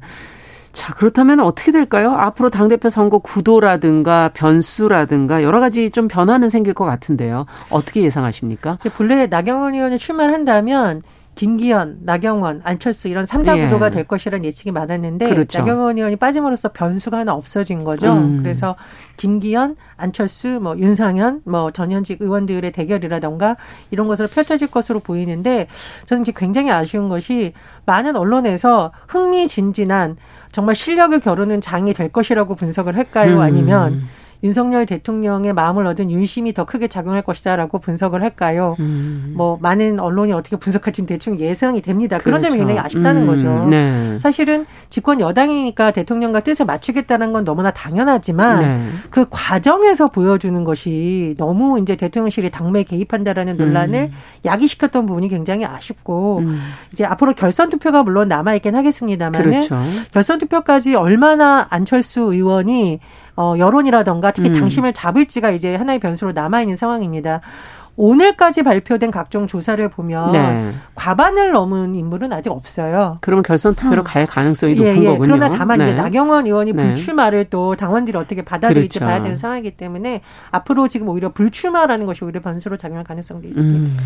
Speaker 2: 자, 그렇다면 어떻게 될까요? 앞으로 당대표 선거 구도라든가 변수라든가 여러 가지 좀 변화는 생길 것 같은데요. 어떻게 예상하십니까?
Speaker 4: 본래 나경원 의원이 출마를 한다면 김기현, 나경원, 안철수 이런 삼자 예. 구도가 될 것이라는 예측이 많았는데 그렇죠. 나경원 의원이 빠짐으로써 변수가 하나 없어진 거죠. 음. 그래서 김기현, 안철수, 뭐 윤상현, 뭐 전현직 의원들의 대결이라던가 이런 것으로 펼쳐질 것으로 보이는데 저는 이제 굉장히 아쉬운 것이 많은 언론에서 흥미진진한 정말 실력을 겨루는 장이 될 것이라고 분석을 할까요? 음. 아니면 윤석열 대통령의 마음을 얻은 윤심이 더 크게 작용할 것이다라고 분석을 할까요? 음. 뭐 많은 언론이 어떻게 분석할지는 대충 예상이 됩니다. 그런 그렇죠. 점이 굉장히 아쉽다는 음. 거죠. 네. 사실은 집권 여당이니까 대통령과 뜻을 맞추겠다는 건 너무나 당연하지만 네. 그 과정에서 보여주는 것이 너무 이제 대통령실이 당매에 개입한다라는 논란을 음. 야기시켰던 부분이 굉장히 아쉽고 음. 이제 앞으로 결선 투표가 물론 남아 있긴 하겠습니다만은 그렇죠. 결선 투표까지 얼마나 안철수 의원이 어, 여론이라던가 특히 음. 당심을 잡을지가 이제 하나의 변수로 남아 있는 상황입니다. 오늘까지 발표된 각종 조사를 보면 네. 과반을 넘은 인물은 아직 없어요.
Speaker 2: 그러면 결선 투표로 어. 갈 가능성이 높은 예, 예. 거군요.
Speaker 4: 그러나 다만 네. 이제 나경원 의원이 네. 불출마를 또 당원들이 어떻게 받아들일지 그렇죠. 봐야 되는 상황이기 때문에 앞으로 지금 오히려 불출마라는 것이 오히려 변수로 작용할 가능성도 있습니다. 음.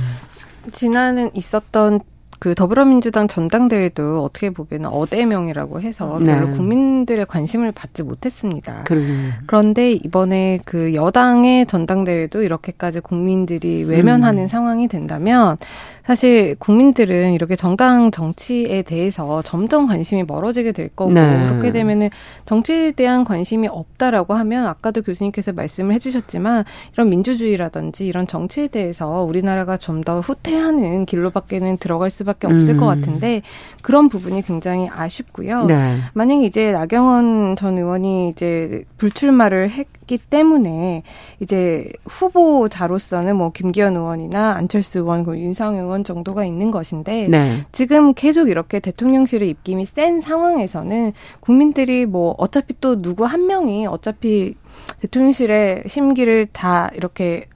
Speaker 5: 지난해 있었던 그 더불어민주당 전당대회도 어떻게 보면 어대명이라고 해서 별로 네. 국민들의 관심을 받지 못했습니다. 그러네. 그런데 이번에 그 여당의 전당대회도 이렇게까지 국민들이 외면하는 음. 상황이 된다면 사실 국민들은 이렇게 정당 정치에 대해서 점점 관심이 멀어지게 될 거고 네. 그렇게 되면은 정치에 대한 관심이 없다라고 하면 아까도 교수님께서 말씀을 해주셨지만 이런 민주주의라든지 이런 정치에 대해서 우리나라가 좀 더 후퇴하는 길로밖에는 들어갈 수 밖에 없을 음. 것 같은데 그런 부분이 굉장히 아쉽고요. 네. 만약에 이제 나경원 전 의원이 이제 불출마를 했기 때문에 이제 후보자로서는 뭐 김기현 의원이나 안철수 의원, 그 윤상 의원 정도가 있는 것인데 네. 지금 계속 이렇게 대통령실의 입김이 센 상황에서는 국민들이 뭐 어차피 또 누구 한 명이 어차피 대통령실의 심기를 다 이렇게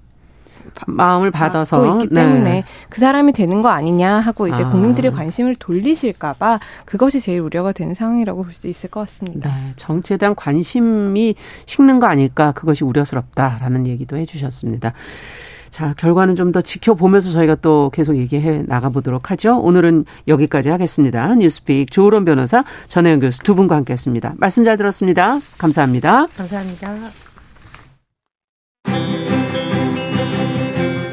Speaker 2: 마음을 받아서
Speaker 6: 있기 때문에 네. 그 사람이 되는 거 아니냐 하고 이제 아. 국민들의 관심을 돌리실까봐 그것이 제일 우려가 되는 상황이라고 볼 수 있을 것 같습니다.
Speaker 2: 네, 정치에 대한 관심이 식는 거 아닐까 그것이 우려스럽다라는 얘기도 해주셨습니다. 자, 결과는 좀 더 지켜보면서 저희가 또 계속 얘기해 나가보도록 하죠. 오늘은 여기까지 하겠습니다. 뉴스픽 조으론 변호사, 전혜영 교수 두 분과 함께 했습니다. 말씀 잘 들었습니다. 감사합니다.
Speaker 4: 감사합니다.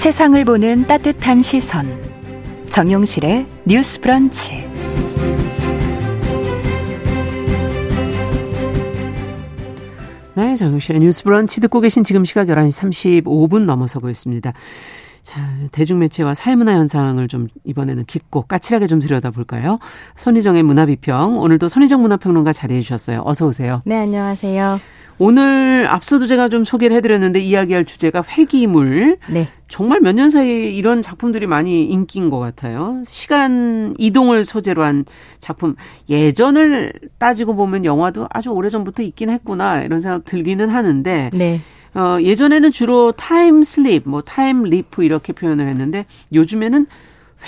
Speaker 1: 세상을 보는 따뜻한 시선. 정용실의 뉴스 브런치.
Speaker 2: 네, 정용실의 뉴스 브런치 듣고 계신 지금 시각 11시 35분 넘어서고 있습니다. 자, 대중매체와 사회문화 현상을 좀 이번에는 깊고 까칠하게 좀 들여다볼까요? 손희정의 문화비평. 오늘도 손희정 문화평론가 자리해 주셨어요. 어서 오세요.
Speaker 6: 네, 안녕하세요.
Speaker 2: 오늘 앞서도 제가 좀 소개를 해드렸는데 이야기할 주제가 회귀물. 네. 정말 몇 년 사이에 이런 작품들이 많이 인기인 것 같아요. 시간 이동을 소재로 한 작품. 예전을 따지고 보면 영화도 아주 오래전부터 있긴 했구나 이런 생각 들기는 하는데. 네. 어, 예전에는 주로 time slip, 뭐 time leap 이렇게 표현을 했는데 요즘에는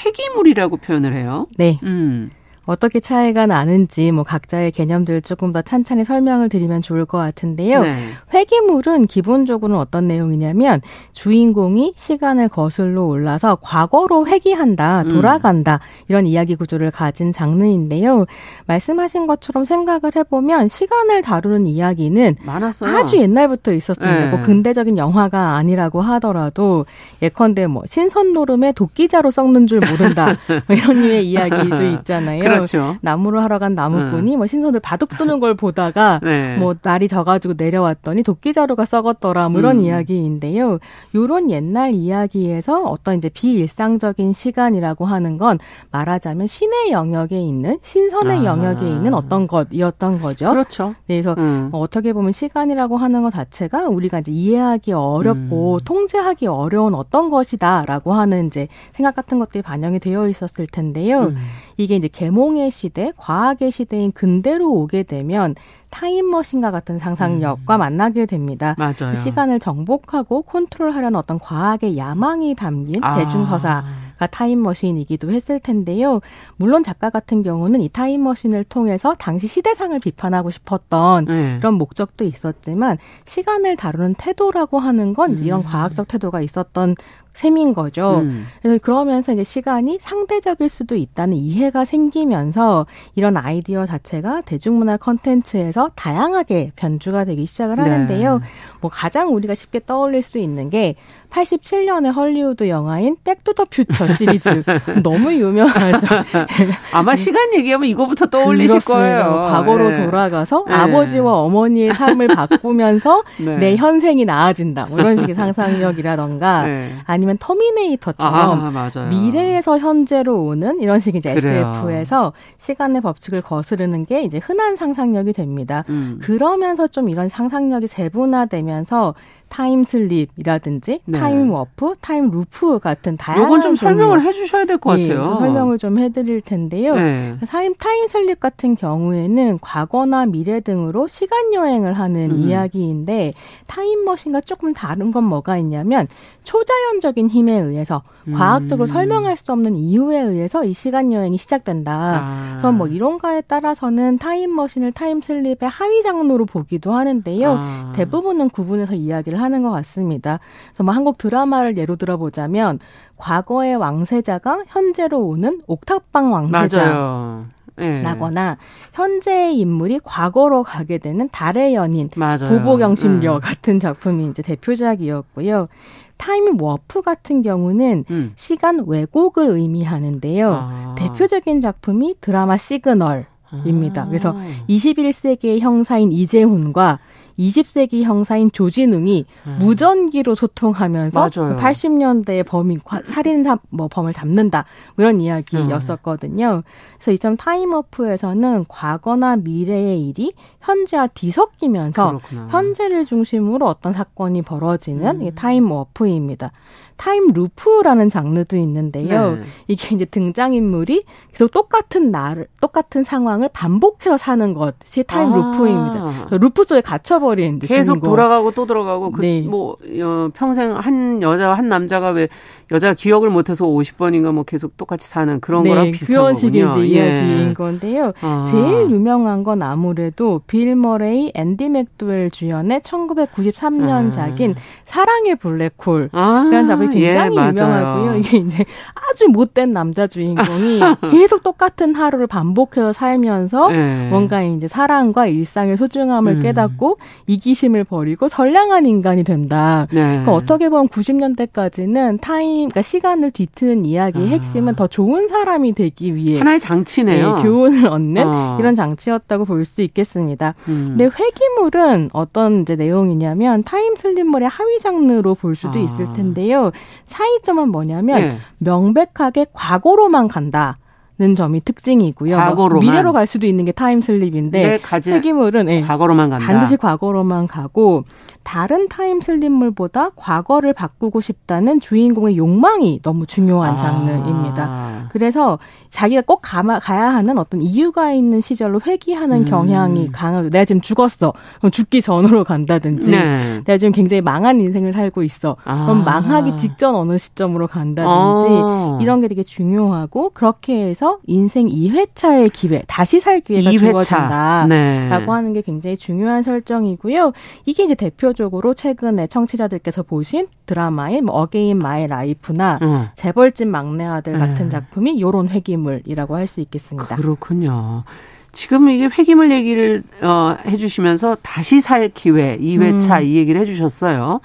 Speaker 2: 회귀물이라고 표현을 해요.
Speaker 6: 네. 음. 어떻게 차이가 나는지 뭐 각자의 개념들을 조금 더 찬찬히 설명을 드리면 좋을 것 같은데요. 네. 회기물은 기본적으로 어떤 내용이냐면 주인공이 시간을 거슬러 올라서 과거로 회귀한다, 음. 돌아간다 음. 이런 이야기 구조를 가진 장르인데요. 말씀하신 것처럼 생각을 해보면 시간을 다루는 이야기는 많았어요. 아주 옛날부터 있었습니다. 네. 뭐 근대적인 영화가 아니라고 하더라도 예컨대 뭐 신선 노름에 도끼자로 썩는 줄 모른다 뭐 이런 류의 이야기도 있잖아요. 그렇죠. 나무를 하러 간 나무꾼이 음. 뭐 신선을 바둑 두는 걸 보다가 네. 뭐 날이 져가지고 내려왔더니 도끼자루가 썩었더라 뭐 이런 음. 이야기인데요. 요런 옛날 이야기에서 어떤 이제 비일상적인 시간이라고 하는 건 말하자면 신의 영역에 있는 신선의 아. 영역에 있는 어떤 것이었던 거죠.
Speaker 2: 그렇죠.
Speaker 6: 네, 그래서 음. 뭐 어떻게 보면 시간이라고 하는 것 자체가 우리가 이제 이해하기 어렵고 음. 통제하기 어려운 어떤 것이다라고 하는 이제 생각 같은 것들이 반영이 되어 있었을 텐데요. 음. 이게 이제 계 몽의 시대, 과학의 시대인 근대로 오게 되면 타임머신과 같은 상상력과 음. 만나게 됩니다. 맞아요. 시간을 정복하고 컨트롤하려는 어떤 과학의 야망이 담긴 아. 대중서사 가 타임머신이기도 했을 텐데요. 물론 작가 같은 경우는 이 타임머신을 통해서 당시 시대상을 비판하고 싶었던 네. 그런 목적도 있었지만 시간을 다루는 태도라고 하는 건 음. 이런 과학적 태도가 있었던 셈인 거죠. 음. 그래서 그러면서 이제 시간이 상대적일 수도 있다는 이해가 생기면서 이런 아이디어 자체가 대중문화 컨텐츠에서 다양하게 변주가 되기 시작을 하는데요. 네. 뭐 가장 우리가 쉽게 떠올릴 수 있는 게 87년의 헐리우드 영화인 백투더 퓨처 시리즈 너무 유명하죠.
Speaker 2: 아마 시간 얘기하면 이거부터 떠올리실 그렇습니다. 거예요.
Speaker 6: 과거로 네. 돌아가서 네. 아버지와 어머니의 삶을 바꾸면서 네. 내 현생이 나아진다. 뭐 이런 식의 상상력이라던가 네. 아니면 터미네이터처럼 아, 미래에서 현재로 오는 이런 식의 이제 SF에서 시간의 법칙을 거스르는 게 이제 흔한 상상력이 됩니다. 음. 그러면서 좀 이런 상상력이 세분화되면서 time slip이라든지 네. time warp, time loop 같은 다양한
Speaker 2: 요건 좀 설명을 해 주셔야 될것 예, 같아요.
Speaker 6: 예, 좀 설명을 좀 해드릴 텐데요. 네. time, time slip 같은 경우에는 과거나 미래 등으로 시간 여행을 하는 음. 이야기인데 타임머신과 조금 다른 건 뭐가 있냐면 초자연적인 힘에 의해서 음. 과학적으로 설명할 수 없는 이유에 의해서 이 시간 여행이 시작된다. 아. 그래서 뭐 이런가에 따라서는 타임머신을 time slip의 하위 장르로 보기도 하는데요. 아. 대부분은 구분해서 이야기를 하는 것 같습니다. 그래서 뭐 한국 드라마를 예로 들어보자면 과거의 왕세자가 현재로 오는 옥탑방 왕세자. 맞아요. 네. 라거나 현재의 인물이 과거로 가게 되는 달의 연인 맞아요. 보보경심 려 네. 같은 작품이 이제 대표작이었고요. time warp 같은 경우는 음. 시간 왜곡을 의미하는데요. 아. 대표적인 작품이 드라마 시그널 입니다. 아. 그래서 21세기의 형사인 이제훈과 20세기 형사인 조진웅이 음. 무전기로 소통하면서 맞아요. 80년대의 범인 살인 뭐 범을 잡는다 뭐 이런 이야기였었거든요. 그래서 이점 time warp에서는 과거나 미래의 일이 현재와 뒤섞이면서 그렇구나. 현재를 중심으로 어떤 사건이 벌어지는 음. time warp입니다. time loop라는 장르도 있는데요. 네. 이게 이제 등장인물이 계속 똑같은 날, 똑같은 상황을 반복해서 사는 것이 time 아. loop입니다. loop 속에 갇혀버린
Speaker 2: 계속 주인공. 돌아가고 또 돌아가고 그, 네. 뭐 어, 평생 한 여자 한 남자가 왜 여자 기억을 못해서 50번인가 뭐 계속 똑같이 사는 그런 네, 거랑 비슷한 그런 식의
Speaker 6: 이제 예. 이야기인 건데요. 아. 제일 유명한 건 아무래도 빌 머레이, 앤디 맥도웰 주연의 1993년작인 아. 사랑의 블랙홀 아. 라는 작품 이 굉장히 예, 유명하고요. 이게 이제 아주 못된 남자 주인공이 계속 똑같은 하루를 반복해서 살면서 네. 뭔가 이제 사랑과 일상의 소중함을 음. 깨닫고 이기심을 버리고 선량한 인간이 된다. 네. 그러니까 어떻게 보면 90년대까지는 time, 그러니까 시간을 뒤트는 이야기의 아. 핵심은 더 좋은 사람이 되기 위해
Speaker 2: 하나의 장치네요.
Speaker 6: 네, 교훈을 얻는 어. 이런 장치였다고 볼 수 있겠습니다. 음. 근데 회귀물은 어떤 이제 내용이냐면 time slip물의 하위 장르로 볼 수도 아. 있을 텐데요. 차이점은 뭐냐면 네. 명백하게 과거로만 간다. 는 점이 특징이고요. 뭐 과거로만. 미래로 갈 수도 있는 게 타임슬립인데 폐기물은 네,
Speaker 2: 과거로만 간다.
Speaker 6: 반드시 과거로만 가고 다른 타임슬립물보다 과거를 바꾸고 싶다는 주인공의 욕망이 너무 중요한 아. 장르입니다. 그래서 자기가 꼭 가마, 가야 하는 어떤 이유가 있는 시절로 회귀하는 음. 경향이 강하고 내가 지금 죽었어. 그럼 죽기 전으로 간다든지 네. 내가 지금 굉장히 망한 인생을 살고 있어. 아. 그럼 망하기 직전 어느 시점으로 간다든지 아. 이런 게 되게 중요하고 그렇게 해서 인생 2회차의 기회, 다시 살 기회가 2회차. 주어진다라고 네. 하는 게 굉장히 중요한 설정이고요. 이게 이제 대표적으로 최근에 청취자들께서 보신 드라마인 뭐 어게인 마이 라이프나 음. 재벌집 막내 아들 같은 네. 작품이 요런 회귀물이라고 할 수 있겠습니다.
Speaker 2: 그렇군요. 지금 이게 회귀물 얘기를 어, 해주시면서 다시 살 기회 2회차 음. 이 얘기를 해주셨어요.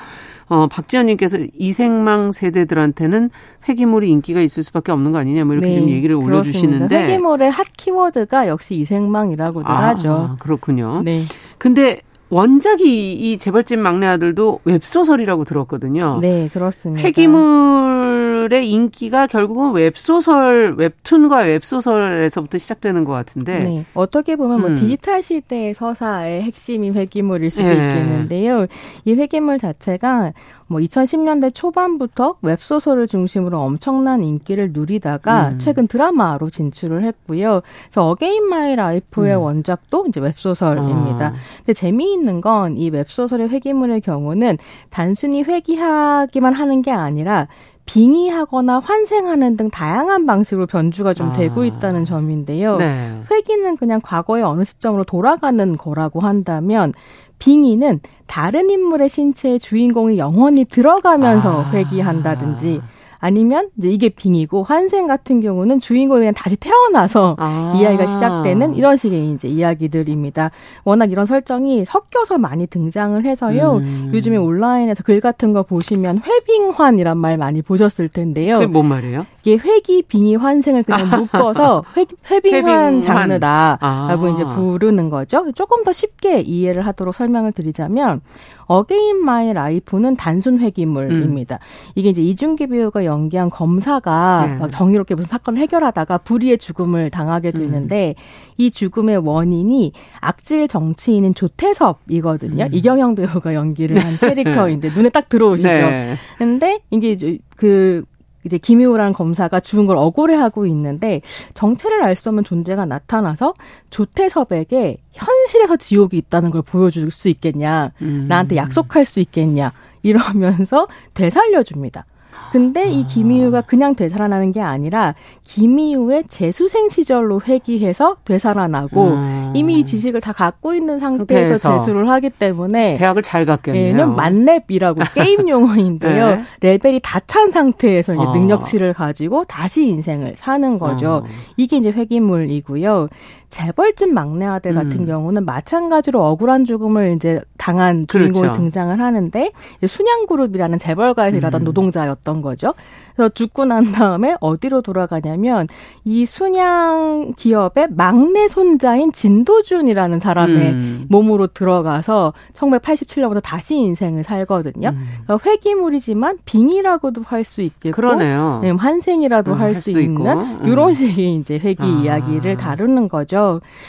Speaker 2: 어, 박지현님께서 이생망 세대들한테는 회귀물이 인기가 있을 수밖에 없는 거 아니냐, 뭐 이렇게 네, 좀 얘기를. 올려주시는데.
Speaker 6: 회귀물의 hot 키워드가 역시 이생망이라고들 아, 하죠.
Speaker 2: 그렇군요. 네. 근데 원작이 이 재벌집 막내 아들도 웹소설이라고 들었거든요.
Speaker 6: 네, 그렇습니다.
Speaker 2: 회귀물의 인기가 결국은 웹소설, 웹툰과 웹소설에서부터 시작되는 것 같은데. 네,
Speaker 6: 어떻게 보면 뭐 음. 디지털 시대의 서사의 핵심이 회귀물일 수도 네. 있겠는데요. 이 회귀물 자체가 뭐 2010년대 초반부터 웹소설을 중심으로 엄청난 인기를 누리다가 음. 최근 드라마로 진출을 했고요. 그래서 어게인 마이 라이프의 음. 원작도 이제 웹소설입니다. 아. 근데 재미있는 건 이 웹소설의 회귀물의 경우는 단순히 회귀하기만 하는 게 아니라 빙의하거나 환생하는 등 다양한 방식으로 변주가 좀 아. 되고 있다는 점인데요. 네. 회기는 그냥 과거의 어느 시점으로 돌아가는 거라고 한다면 빙의는 다른 인물의 신체에 주인공이 영원히 들어가면서 아. 회귀한다든지 아니면 이제 이게 빙이고 환생 같은 경우는 주인공이 그냥 다시 태어나서 아. 이야기가 시작되는 이런 식의 이제 이야기들입니다. 워낙 이런 설정이 섞여서 많이 등장을 해서요. 음. 요즘에 온라인에서 글 같은 거 보시면 회빙환이란 말 많이 보셨을 텐데요.
Speaker 2: 그게 뭔 말이에요?
Speaker 6: 이게 회귀, 빙의, 환생을 그냥 묶어서 회, 회빙환 장르다라고 아. 이제 부르는 거죠. 조금 더 쉽게 이해를 하도록 설명을 드리자면 어게인 마이 라이프는 단순 회귀물입니다. 음. 이게 이제 이준기 배우가 연기한 검사가 네. 정의롭게 무슨 사건을 해결하다가 불의의 죽음을 당하게 음. 되는데 음. 이 죽음의 원인이 악질 정치인인 조태섭이거든요. 음. 이경영 배우가 연기를 한 캐릭터인데 눈에 딱 들어오시죠. 네. 근데 이게 그 이제 김효우라는 검사가 죽은 걸 억울해하고 있는데 정체를 알 수 없는 존재가 나타나서 조태섭에게 현실에서 지옥이 있다는 걸 보여줄 수 있겠냐, 음. 나한테 약속할 수 있겠냐 이러면서 되살려줍니다. 근데 이 아. 김희우가 그냥 되살아나는 게 아니라 김희우의 재수생 시절로 회귀해서 되살아나고 음. 이미 이 지식을 다 갖고 있는 상태에서. 재수를 하기 때문에
Speaker 2: 대학을 잘 갔겠네요.
Speaker 6: 예, 만렙이라고 게임 용어인데요. 네. 레벨이 다 찬 상태에서 이제 아. 능력치를 가지고 다시 인생을 사는 거죠. 어. 이게 이제 회귀물이고요. 재벌집 막내 아들 같은 음. 경우는 마찬가지로 억울한 죽음을 이제 당한 주인공이 그렇죠. 등장을 하는데 순양그룹이라는 재벌가에서 일하던 음. 노동자였던 거죠. 그래서 죽고 난 다음에 어디로 돌아가냐면 이 순양 기업의 막내 손자인 진도준이라는 사람의 음. 몸으로 들어가서 1987년부터 다시 인생을 살거든요. 음. 그러니까 회기물이지만 빙이라고도 할 수 있겠고 그러네요. 네, 환생이라도 음, 할수 할 있는 음. 이런 식의 이제 회기 아. 이야기를 다루는 거죠.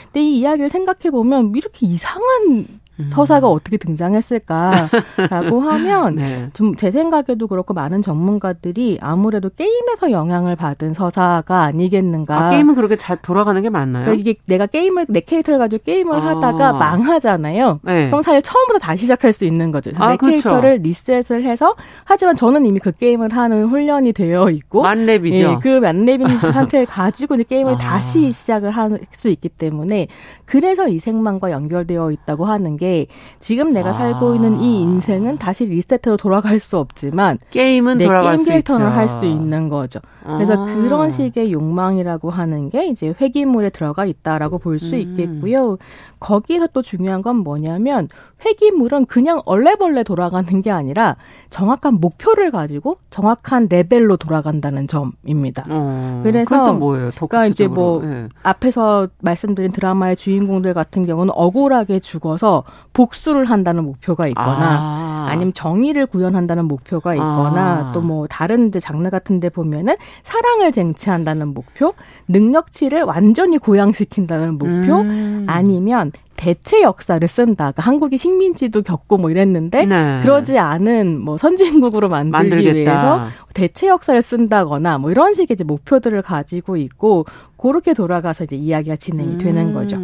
Speaker 6: 근데 이 이야기를 생각해 보면 이렇게 이상한 음. 서사가 어떻게 등장했을까라고 하면 네. 좀제 생각에도 그렇고 많은 전문가들이 아무래도 게임에서 영향을 받은 서사가 아니겠는가.
Speaker 2: 아, 게임은 그렇게 잘 돌아가는 게 맞나요?
Speaker 6: 그러니까 이게 내가 게임을 내 캐릭터를 가지고 게임을 아. 하다가 망하잖아요. 네. 그럼 사실 처음부터 다시 시작할 수 있는 거죠. 아, 내 그렇죠. 캐릭터를 리셋을 해서 하지만 저는 이미 그 게임을 하는 훈련이 되어 있고
Speaker 2: 만렙이죠. 예,
Speaker 6: 그 만렙인 상태를 가지고 이제 게임을 아. 다시 시작을 할 수 있기 때문에 그래서 이 생망과 연결되어 있다고 하는 게 지금 내가 아. 살고 있는 이 인생은 다시 리셋으로 돌아갈 수 없지만
Speaker 2: 게임은
Speaker 6: 내
Speaker 2: 돌아갈
Speaker 6: 게임 캐릭터를 할수 있는 거죠. 그래서 아. 그런 식의 욕망이라고 하는 게 이제 회기물에 들어가 있다라고 볼수 음. 있겠고요. 거기서 또 중요한 건 뭐냐면 회기물은 그냥 얼레벌레 돌아가는 게 아니라 정확한 목표를 가지고 정확한 레벨로 돌아간다는 점입니다. 어,
Speaker 2: 그래서 또 뭐예요? 더 그러니까
Speaker 6: 이제 뭐 네. 앞에서 말씀드린 드라마의 주인공들 같은 경우는 억울하게 죽어서 복수를 한다는 목표가 있거나 아. 니면 정의를 구현한다는 목표가 있거나 아. 또뭐 다른 이제 장르 같은 데 보면은 사랑을 쟁취한다는 목표, 능력치를 완전히 고양시킨다는 목표, 음. 아니면 대체 역사를 쓴다. 그러니까 한국이 식민지도 겪고 뭐 이랬는데 네. 그러지 않은 뭐 선진국으로 만들기 만들겠다. 위해서 대체 역사를 쓴다거나 뭐 이런 식의 이제 목표들을 가지고 있고 그렇게 돌아가서 이제 이야기가 진행이 음. 되는 거죠.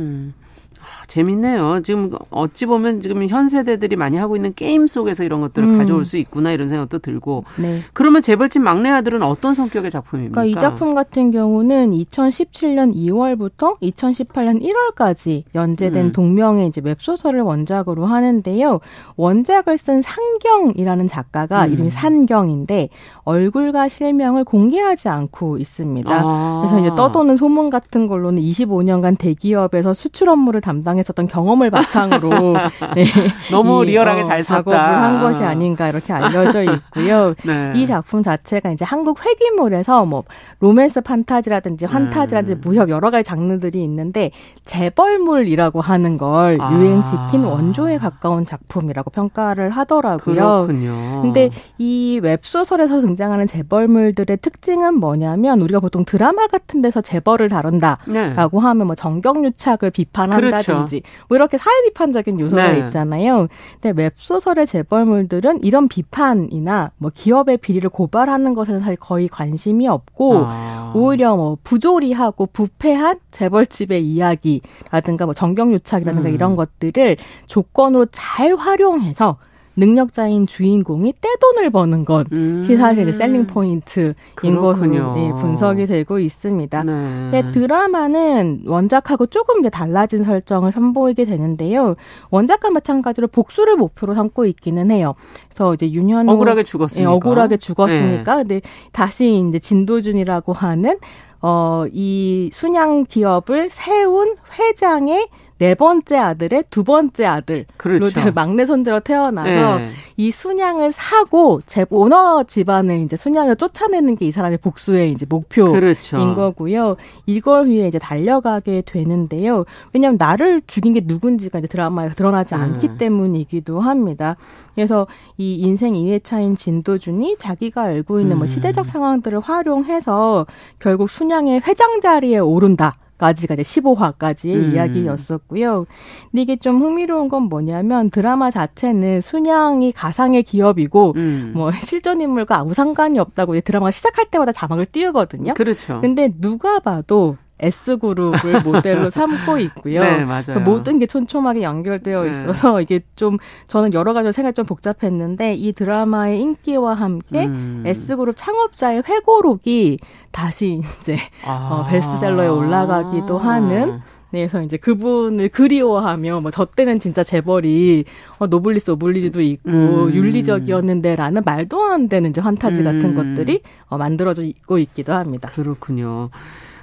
Speaker 2: 재밌네요. 지금 어찌 보면 지금 현 세대들이 많이 하고 있는 게임 속에서 이런 것들을 음. 가져올 수 있구나 이런 생각도 들고. 네. 그러면 재벌집 막내 아들은 어떤 성격의 작품입니까?
Speaker 6: 그러니까 이 작품 같은 경우는 2017년 2월부터 2018년 1월까지 연재된 음. 동명의 이제 웹소설을 원작으로 하는데요. 원작을 쓴 상경이라는 작가가 음. 이름이 산경인데 얼굴과 실명을 공개하지 않고 있습니다. 아. 그래서 이제 떠도는 소문 같은 걸로는 25년간 대기업에서 수출 업무를 담당 당했었던 경험을 바탕으로
Speaker 2: 네, 너무 이, 리얼하게 어, 잘
Speaker 6: 작업을 한 것이 아닌가 이렇게 알려져 있고요. 네. 이 작품 자체가 이제 한국 회귀물에서 뭐 로맨스 판타지라든지 환타지라든지 음. 무협 여러 가지 장르들이 있는데 재벌물이라고 하는 걸 아. 유행시킨 원조에 가까운 작품이라고 평가를 하더라고요.
Speaker 2: 그렇군요.
Speaker 6: 근데 이 웹소설에서 등장하는 재벌물들의 특징은 뭐냐면 우리가 보통 드라마 같은 데서 재벌을 다룬다라고 네. 하면 뭐 정경유착을 비판한다든지 있다든지 뭐 이렇게 사회 비판적인 요소가 네. 있잖아요. 근데 웹소설의 재벌물들은 이런 비판이나 뭐 기업의 비리를 고발하는 것에는 사실 거의 관심이 없고 아. 오히려 뭐 부조리하고 부패한 재벌집의 이야기라든가 뭐 정경유착이라든가 음. 이런 것들을 조건으로 잘 활용해서 능력자인 주인공이 떼돈을 버는 것이 음. 사실 셀링 포인트인 것으로 네, 분석이 되고 있습니다. 네. 드라마는 원작하고 조금 이제 달라진 설정을 선보이게 되는데요. 원작과 마찬가지로 복수를 목표로 삼고 있기는 해요. 그래서 이제 윤현우
Speaker 2: 억울하게 죽었으니까
Speaker 6: 네, 억울하게 죽었으니까 네. 근데 다시 이제 진도준이라고 하는 어, 이 순양 기업을 세운 회장의 네 번째 아들의 두 번째 아들로 그렇죠. 막내 손자로 태어나서 네. 이 순양을 사고 제 오너 집안을 이제 순양을 쫓아내는 게 이 사람의 복수의 이제 목표인 그렇죠. 거고요. 이걸 위해 이제 달려가게 되는데요. 왜냐하면 나를 죽인 게 누군지가 이제 드라마에서 드러나지 네. 않기 때문이기도 합니다. 그래서 이 인생 2회차인 진도준이 자기가 알고 있는 뭐 음. 뭐 시대적 상황들을 활용해서 결국 순양의 회장 자리에 오른다. 까지가 이제 15화까지 음. 이야기였었고요. 근데 이게 좀 흥미로운 건 뭐냐면 드라마 자체는 순양이 가상의 기업이고 음. 뭐 실존 인물과 아무 상관이 없다고 드라마가 시작할 때마다 자막을 띄우거든요.
Speaker 2: 그렇죠.
Speaker 6: 근데 누가 봐도 S그룹을 모델로 삼고 있고요.
Speaker 2: 네, 맞아요.
Speaker 6: 모든 게 촘촘하게 연결되어 네. 있어서 네. 이게 좀 저는 여러 가지로 생각이 좀 복잡했는데 이 드라마의 인기와 함께 음. S그룹 창업자의 회고록이 다시 이제 아. 어, 베스트셀러에 올라가기도 하는 네, 그래서 이제 그분을 그리워하며 뭐 저 때는 진짜 재벌이 어, 노블레스 오블리주도 있고 음. 윤리적이었는데라는 말도 안 되는 이제 판타지 음. 같은 것들이 어, 만들어지고 있기도 합니다.
Speaker 2: 그렇군요.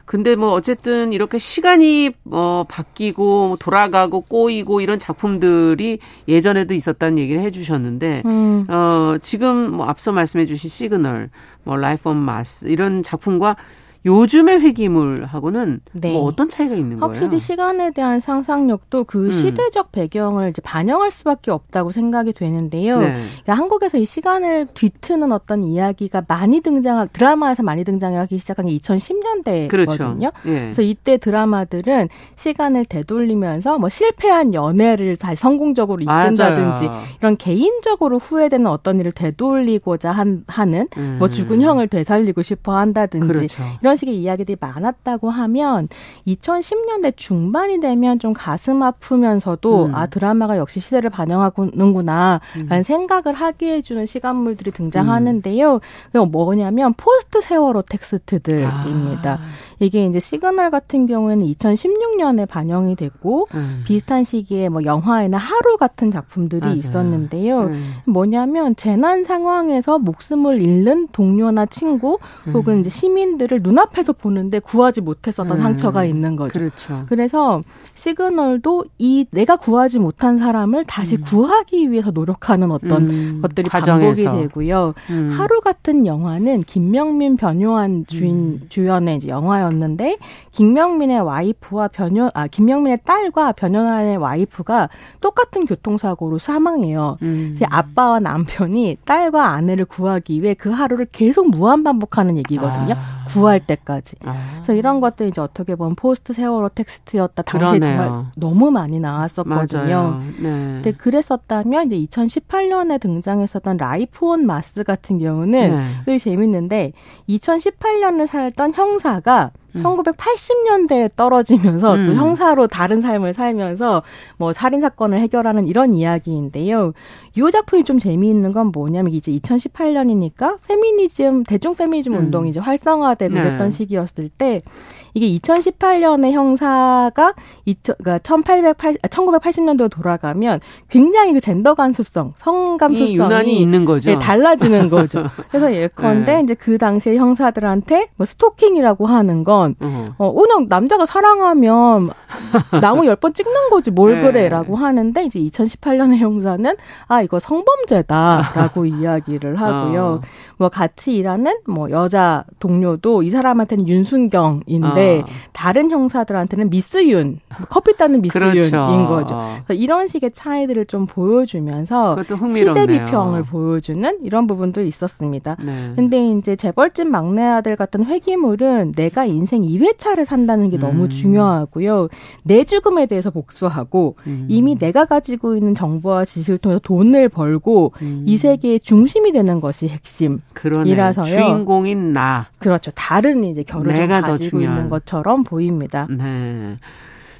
Speaker 2: 근데 뭐 어쨌든 이렇게 시간이 뭐 바뀌고 돌아가고 꼬이고 이런 작품들이 예전에도 있었다는 얘기를 해주셨는데 음. 어 지금 뭐 앞서 말씀해주신 시그널, 뭐 라이프 온 마스 이런 작품과 요즘의 회귀물하고는 네. 뭐 어떤 차이가 있는
Speaker 6: 거예요? 확실히 시간에 대한 상상력도 그 음. 시대적 배경을 이제 반영할 수밖에 없다고 생각이 되는데요. 네. 그러니까 한국에서 이 시간을 뒤트는 어떤 이야기가 많이 등장, 드라마에서 많이 등장하기 시작한 게 2010년대거든요. 그렇죠. 예. 그래서 이때 드라마들은 시간을 되돌리면서 뭐 실패한 연애를 다시 성공적으로 이끈다든지 맞아요. 이런 개인적으로 후회되는 어떤 일을 되돌리고자 한, 하는 뭐 음. 뭐 죽은 형을 되살리고 싶어 한다든지 그렇죠. 이런 이런 식의 이야기들이 많았다고 하면 2010년대 중반이 되면 좀 가슴 아프면서도 음. 아 드라마가 역시 시대를 반영하는구나 라는 음. 생각을 하게 해주는 시간물들이 등장하는데요. 음. 뭐냐면 post 세월호 텍스트들입니다. 아. 이게 이제 시그널 같은 경우에는 2016년에 방영이 됐고 음. 비슷한 시기에 뭐 영화에나 하루 같은 작품들이 맞아요. 있었는데요. 음. 뭐냐면 재난 상황에서 목숨을 잃는 동료나 친구 혹은 음. 이제 시민들을 눈앞에서 보는데 구하지 못했었던 음. 상처가 있는 거죠.
Speaker 2: 그렇죠.
Speaker 6: 그래서 시그널도 이 내가 구하지 못한 사람을 다시 음. 구하기 위해서 노력하는 어떤 것들이 과정에서. 반복이 되고요. 하루 같은 영화는 김명민 변요한 주인 주연의 이제 영화였 였는데 김명민의 와이프와 변요한 아 김명민의 딸과 변요한의 와이프가 똑같은 교통사고로 사망해요. 음. 아빠와 남편이 딸과 아내를 구하기 위해 그 하루를 계속 무한 반복하는 얘기거든요. 아. 구할 때까지. 아. 그래서 이런 것들이 이제 어떻게 보면 post 세월호 텍스트였다 당시에 그러네요. 정말 너무 많이 나왔었거든요. 네. 근데 그랬었다면 이제 2018년에 등장했었던 라이프 온 마스 같은 경우는 네. 재밌는데 2018년을 살던 형사가 음. 1980년대에 떨어지면서 음. 또 형사로 다른 삶을 살면서 뭐 살인 사건을 해결하는 이런 이야기인데요. 이 작품이 좀 재미있는 건 뭐냐면 이제 2018년이니까 페미니즘 대중 페미니즘 음. 운동이 이제 활성화되고 네. 그랬던 시기였을 때 이게 2018년의 형사가 2000, 그러니까 1880, 1980년도로 돌아가면 굉장히 그 젠더 간섭성, 성 감수성이
Speaker 2: 유난히 있는 거죠.
Speaker 6: 네, 달라지는 거죠. 그래서 예컨대 네. 이제 그 당시에 형사들한테 뭐 스토킹이라고 하는 건 어, 그냥 남자가 사랑하면 나무 열 번 찍는 거지 뭘 네. 그래라고 하는데 이제 2018년의 형사는 아 이거 성범죄다라고 이야기를 하고요. 어. 뭐 같이 일하는 뭐 여자 동료도 이 사람한테는 윤순경인데 어. 다른 형사들한테는 미스윤, 커피 따는 미스윤인 그렇죠. 거죠. 그래서 이런 식의 차이들을 좀 보여주면서 시대 비평을 보여주는 이런 부분도 있었습니다. 네. 근데 이제 재벌집 막내 아들 같은 회기물은 내가 인생 2회차를 산다는 게 너무 음. 중요하고요. 내 죽음에 대해서 복수하고 음. 이미 내가 가지고 있는 정보와 지식을 통해서 돈을 벌고 음. 이 세계의 중심이 되는 것이 핵심이라서요.
Speaker 2: 주인공인 나.
Speaker 6: 그렇죠. 다른 이제 결을 가지고 있는 것처럼 보입니다.
Speaker 2: 네.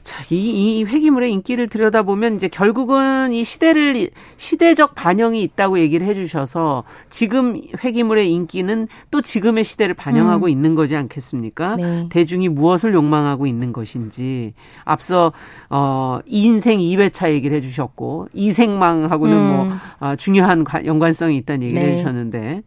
Speaker 2: 자, 이, 이 회기물의 인기를 들여다보면 이제 결국은 이 시대를, 시대적 반영이 있다고 얘기를 해주셔서 지금 회기물의 인기는 또 지금의 시대를 반영하고 음. 있는 거지 않겠습니까? 네. 대중이 무엇을 욕망하고 있는 것인지. 앞서, 어, 인생 2회차 얘기를 해주셨고, 이생망하고는 뭐, 음. 뭐, 어, 중요한 연관성이 있다는 얘기를 네. 해주셨는데.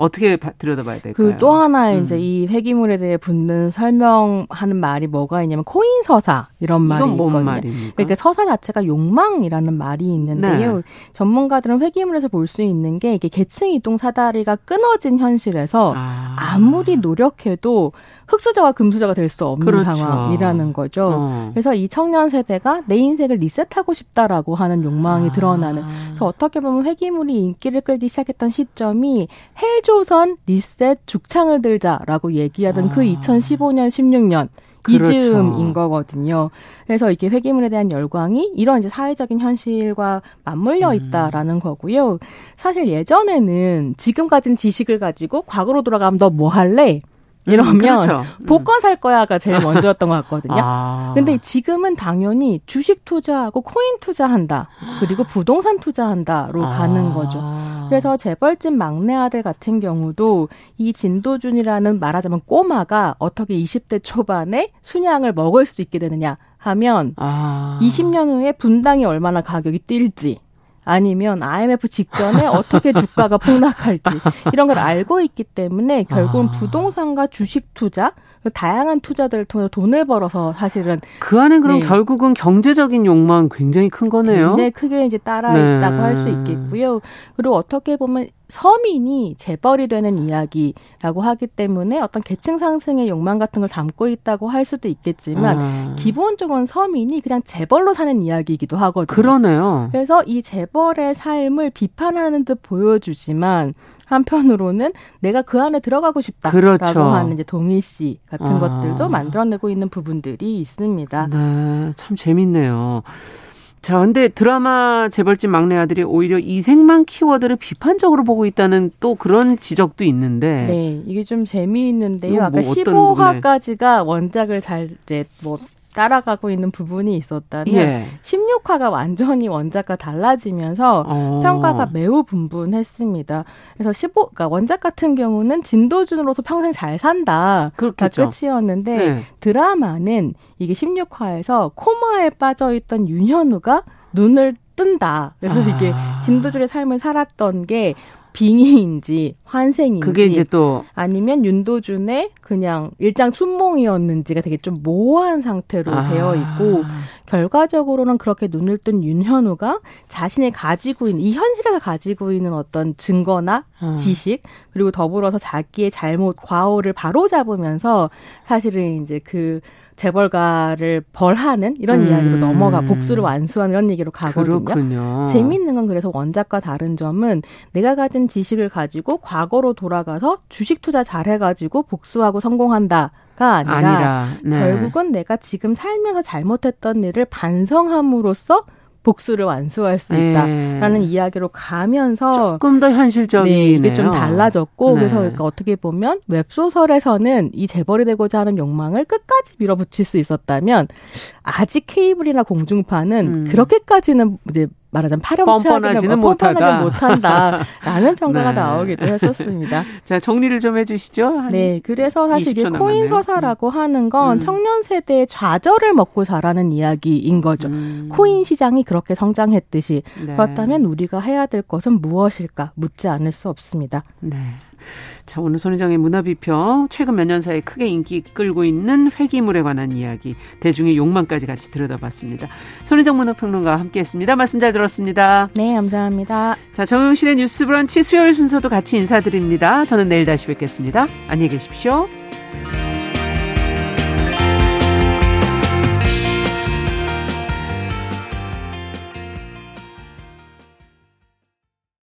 Speaker 2: 어떻게 들여다봐야 될까요?
Speaker 6: 그 또 하나 음. 이제 이 회기물에 대해 붙는 설명하는 말이 뭐가 있냐면 코인 서사 이런 말이 있거든요. 말입니까? 그러니까 서사 자체가 욕망이라는 말이 있는데요. 네. 전문가들은 회기물에서 볼 수 있는 게 이게 계층 이동 사다리가 끊어진 현실에서 아. 무리 노력해도 흑수저가 금수저가 될 수 없는 그렇죠. 상황이라는 거죠. 어. 그래서 이 청년 세대가 내 인생을 리셋하고 싶다라고 하는 욕망이 아. 드러나는. 그래서 어떻게 보면 회기물이 인기를 끌기 시작했던 시점이 헬조선 리셋 죽창을 들자라고 얘기하던 그 아. 그 2015년 16년 그렇죠. 이즈음인 거거든요. 그래서 이게 회기물에 대한 열광이 이런 이제 사회적인 현실과 맞물려 음. 있다라는 음. 거고요. 사실 예전에는 지금 가진 지식을 가지고 과거로 돌아가면 너 뭐 할래? 이러면 음, 그렇죠. 음. 복권 살 거야가 제일 먼저였던 것 같거든요. 아. 근데 지금은 당연히 주식 투자하고 코인 투자한다. 그리고 부동산 투자한다로 아. 가는 거죠. 그래서 재벌집 막내 아들 같은 경우도 이 진도준이라는 말하자면 꼬마가 어떻게 20대 초반에 순양을 먹을 수 있게 되느냐 하면 아. 20년 후에 분당이 얼마나 가격이 뛸지 아니면 IMF 직전에 어떻게 주가가 폭락할지 이런 걸 알고 있기 때문에 결국은 아. 부동산과 주식 투자 다양한 투자들을 통해서 돈을 벌어서 사실은
Speaker 2: 그 안에 그럼 네. 결국은 경제적인 욕망 굉장히 큰 거네요.
Speaker 6: 굉장히 크게 이제 따라 네. 있다고 할 수 있겠고요. 그리고 어떻게 보면 서민이 재벌이 되는 이야기라고 하기 때문에 어떤 계층 상승의 욕망 같은 걸 담고 있다고 할 수도 있겠지만 아. 기본적으로는 서민이 그냥 재벌로 사는 이야기이기도 하거든요.
Speaker 2: 그러네요.
Speaker 6: 그래서 이 재벌의 삶을 비판하는 듯 보여주지만 한편으로는 내가 그 안에 들어가고 싶다라고 그렇죠. 하는 이제 동일 씨 같은 아. 것들도 만들어내고 있는 부분들이 있습니다.
Speaker 2: 네, 참 재밌네요. 자, 근데 드라마 재벌집 막내 아들이 오히려 이생만 키워드를 비판적으로 보고 있다는 또 그런 지적도 있는데.
Speaker 6: 네, 이게 좀 재미있는데요. 뭐 아까 15화까지가 원작을 잘 이제 뭐 따라가고 있는 부분이 있었다면 예. 16화가 완전히 원작과 달라지면서 어. 평가가 매우 분분했습니다. 그래서 15, 그러니까 원작 같은 경우는 진도준으로서 평생 잘 산다. 가 끝이었는데 네. 드라마는 이게 16화에서 코마에 빠져있던 윤현우가 눈을 뜬다. 그래서 아. 이게 진도준의 삶을 살았던 게 빙의인지 환생인지
Speaker 2: 그게 이제 또
Speaker 6: 아니면 윤도준의 그냥 일장 춘몽이었는지가 되게 좀 모호한 상태로 아. 되어 있고 결과적으로는 그렇게 눈을 뜬 윤현우가 자신이 가지고 있는 이 현실에서 가지고 있는 어떤 증거나 아. 지식 그리고 더불어서 자기의 잘못 과오를 바로 잡으면서 사실은 이제 그 재벌가를 벌하는 이런 음. 이야기로 넘어가 복수를 완수하는 이런 얘기로 가거든요.
Speaker 2: 그렇군요.
Speaker 6: 재미있는 건 그래서 원작과 다른 점은 내가 가진 지식을 가지고 과거로 돌아가서 주식 투자 잘 해가지고 복수하고 성공한다. 가 아니라, 아니라 네. 결국은 내가 지금 살면서 잘못했던 일을 반성함으로써 복수를 완수할 수 있다라는 네. 이야기로 가면서
Speaker 2: 조금 더 현실적이네요. 네,
Speaker 6: 이게 좀 달라졌고 네. 그래서 그러니까 어떻게 보면 웹소설에서는 이 재벌이 되고자 하는 욕망을 끝까지 밀어붙일 수 있었다면 아직 케이블이나 공중파는 음. 그렇게까지는 이제 말하자면 파렴치하게는 못하다. 못한다라는 평가가 네. 나오기도 했었습니다.
Speaker 2: 자 정리를 좀 해주시죠.
Speaker 6: 네, 그래서 사실 이게 코인 서사라고 음. 하는 건 음. 청년 세대의 좌절을 먹고 자라는 이야기인 거죠. 음. 코인 시장이 그렇게 성장했듯이 네. 그렇다면 우리가 해야 될 것은 무엇일까 묻지 않을 수 없습니다.
Speaker 2: 네. 자, 오늘 손희정의 문화비평 최근 몇 년 사이 크게 인기 끌고 있는 회기물에 관한 이야기, 대중의 욕망까지 같이 들여다봤습니다. 손희정 문화평론가와 함께했습니다. 말씀 잘 들었습니다.
Speaker 6: 네, 감사합니다.
Speaker 2: 자, 정용실의 뉴스 브런치 수요일 순서도 같이 인사드립니다. 저는 내일 다시 뵙겠습니다. 안녕히 계십시오.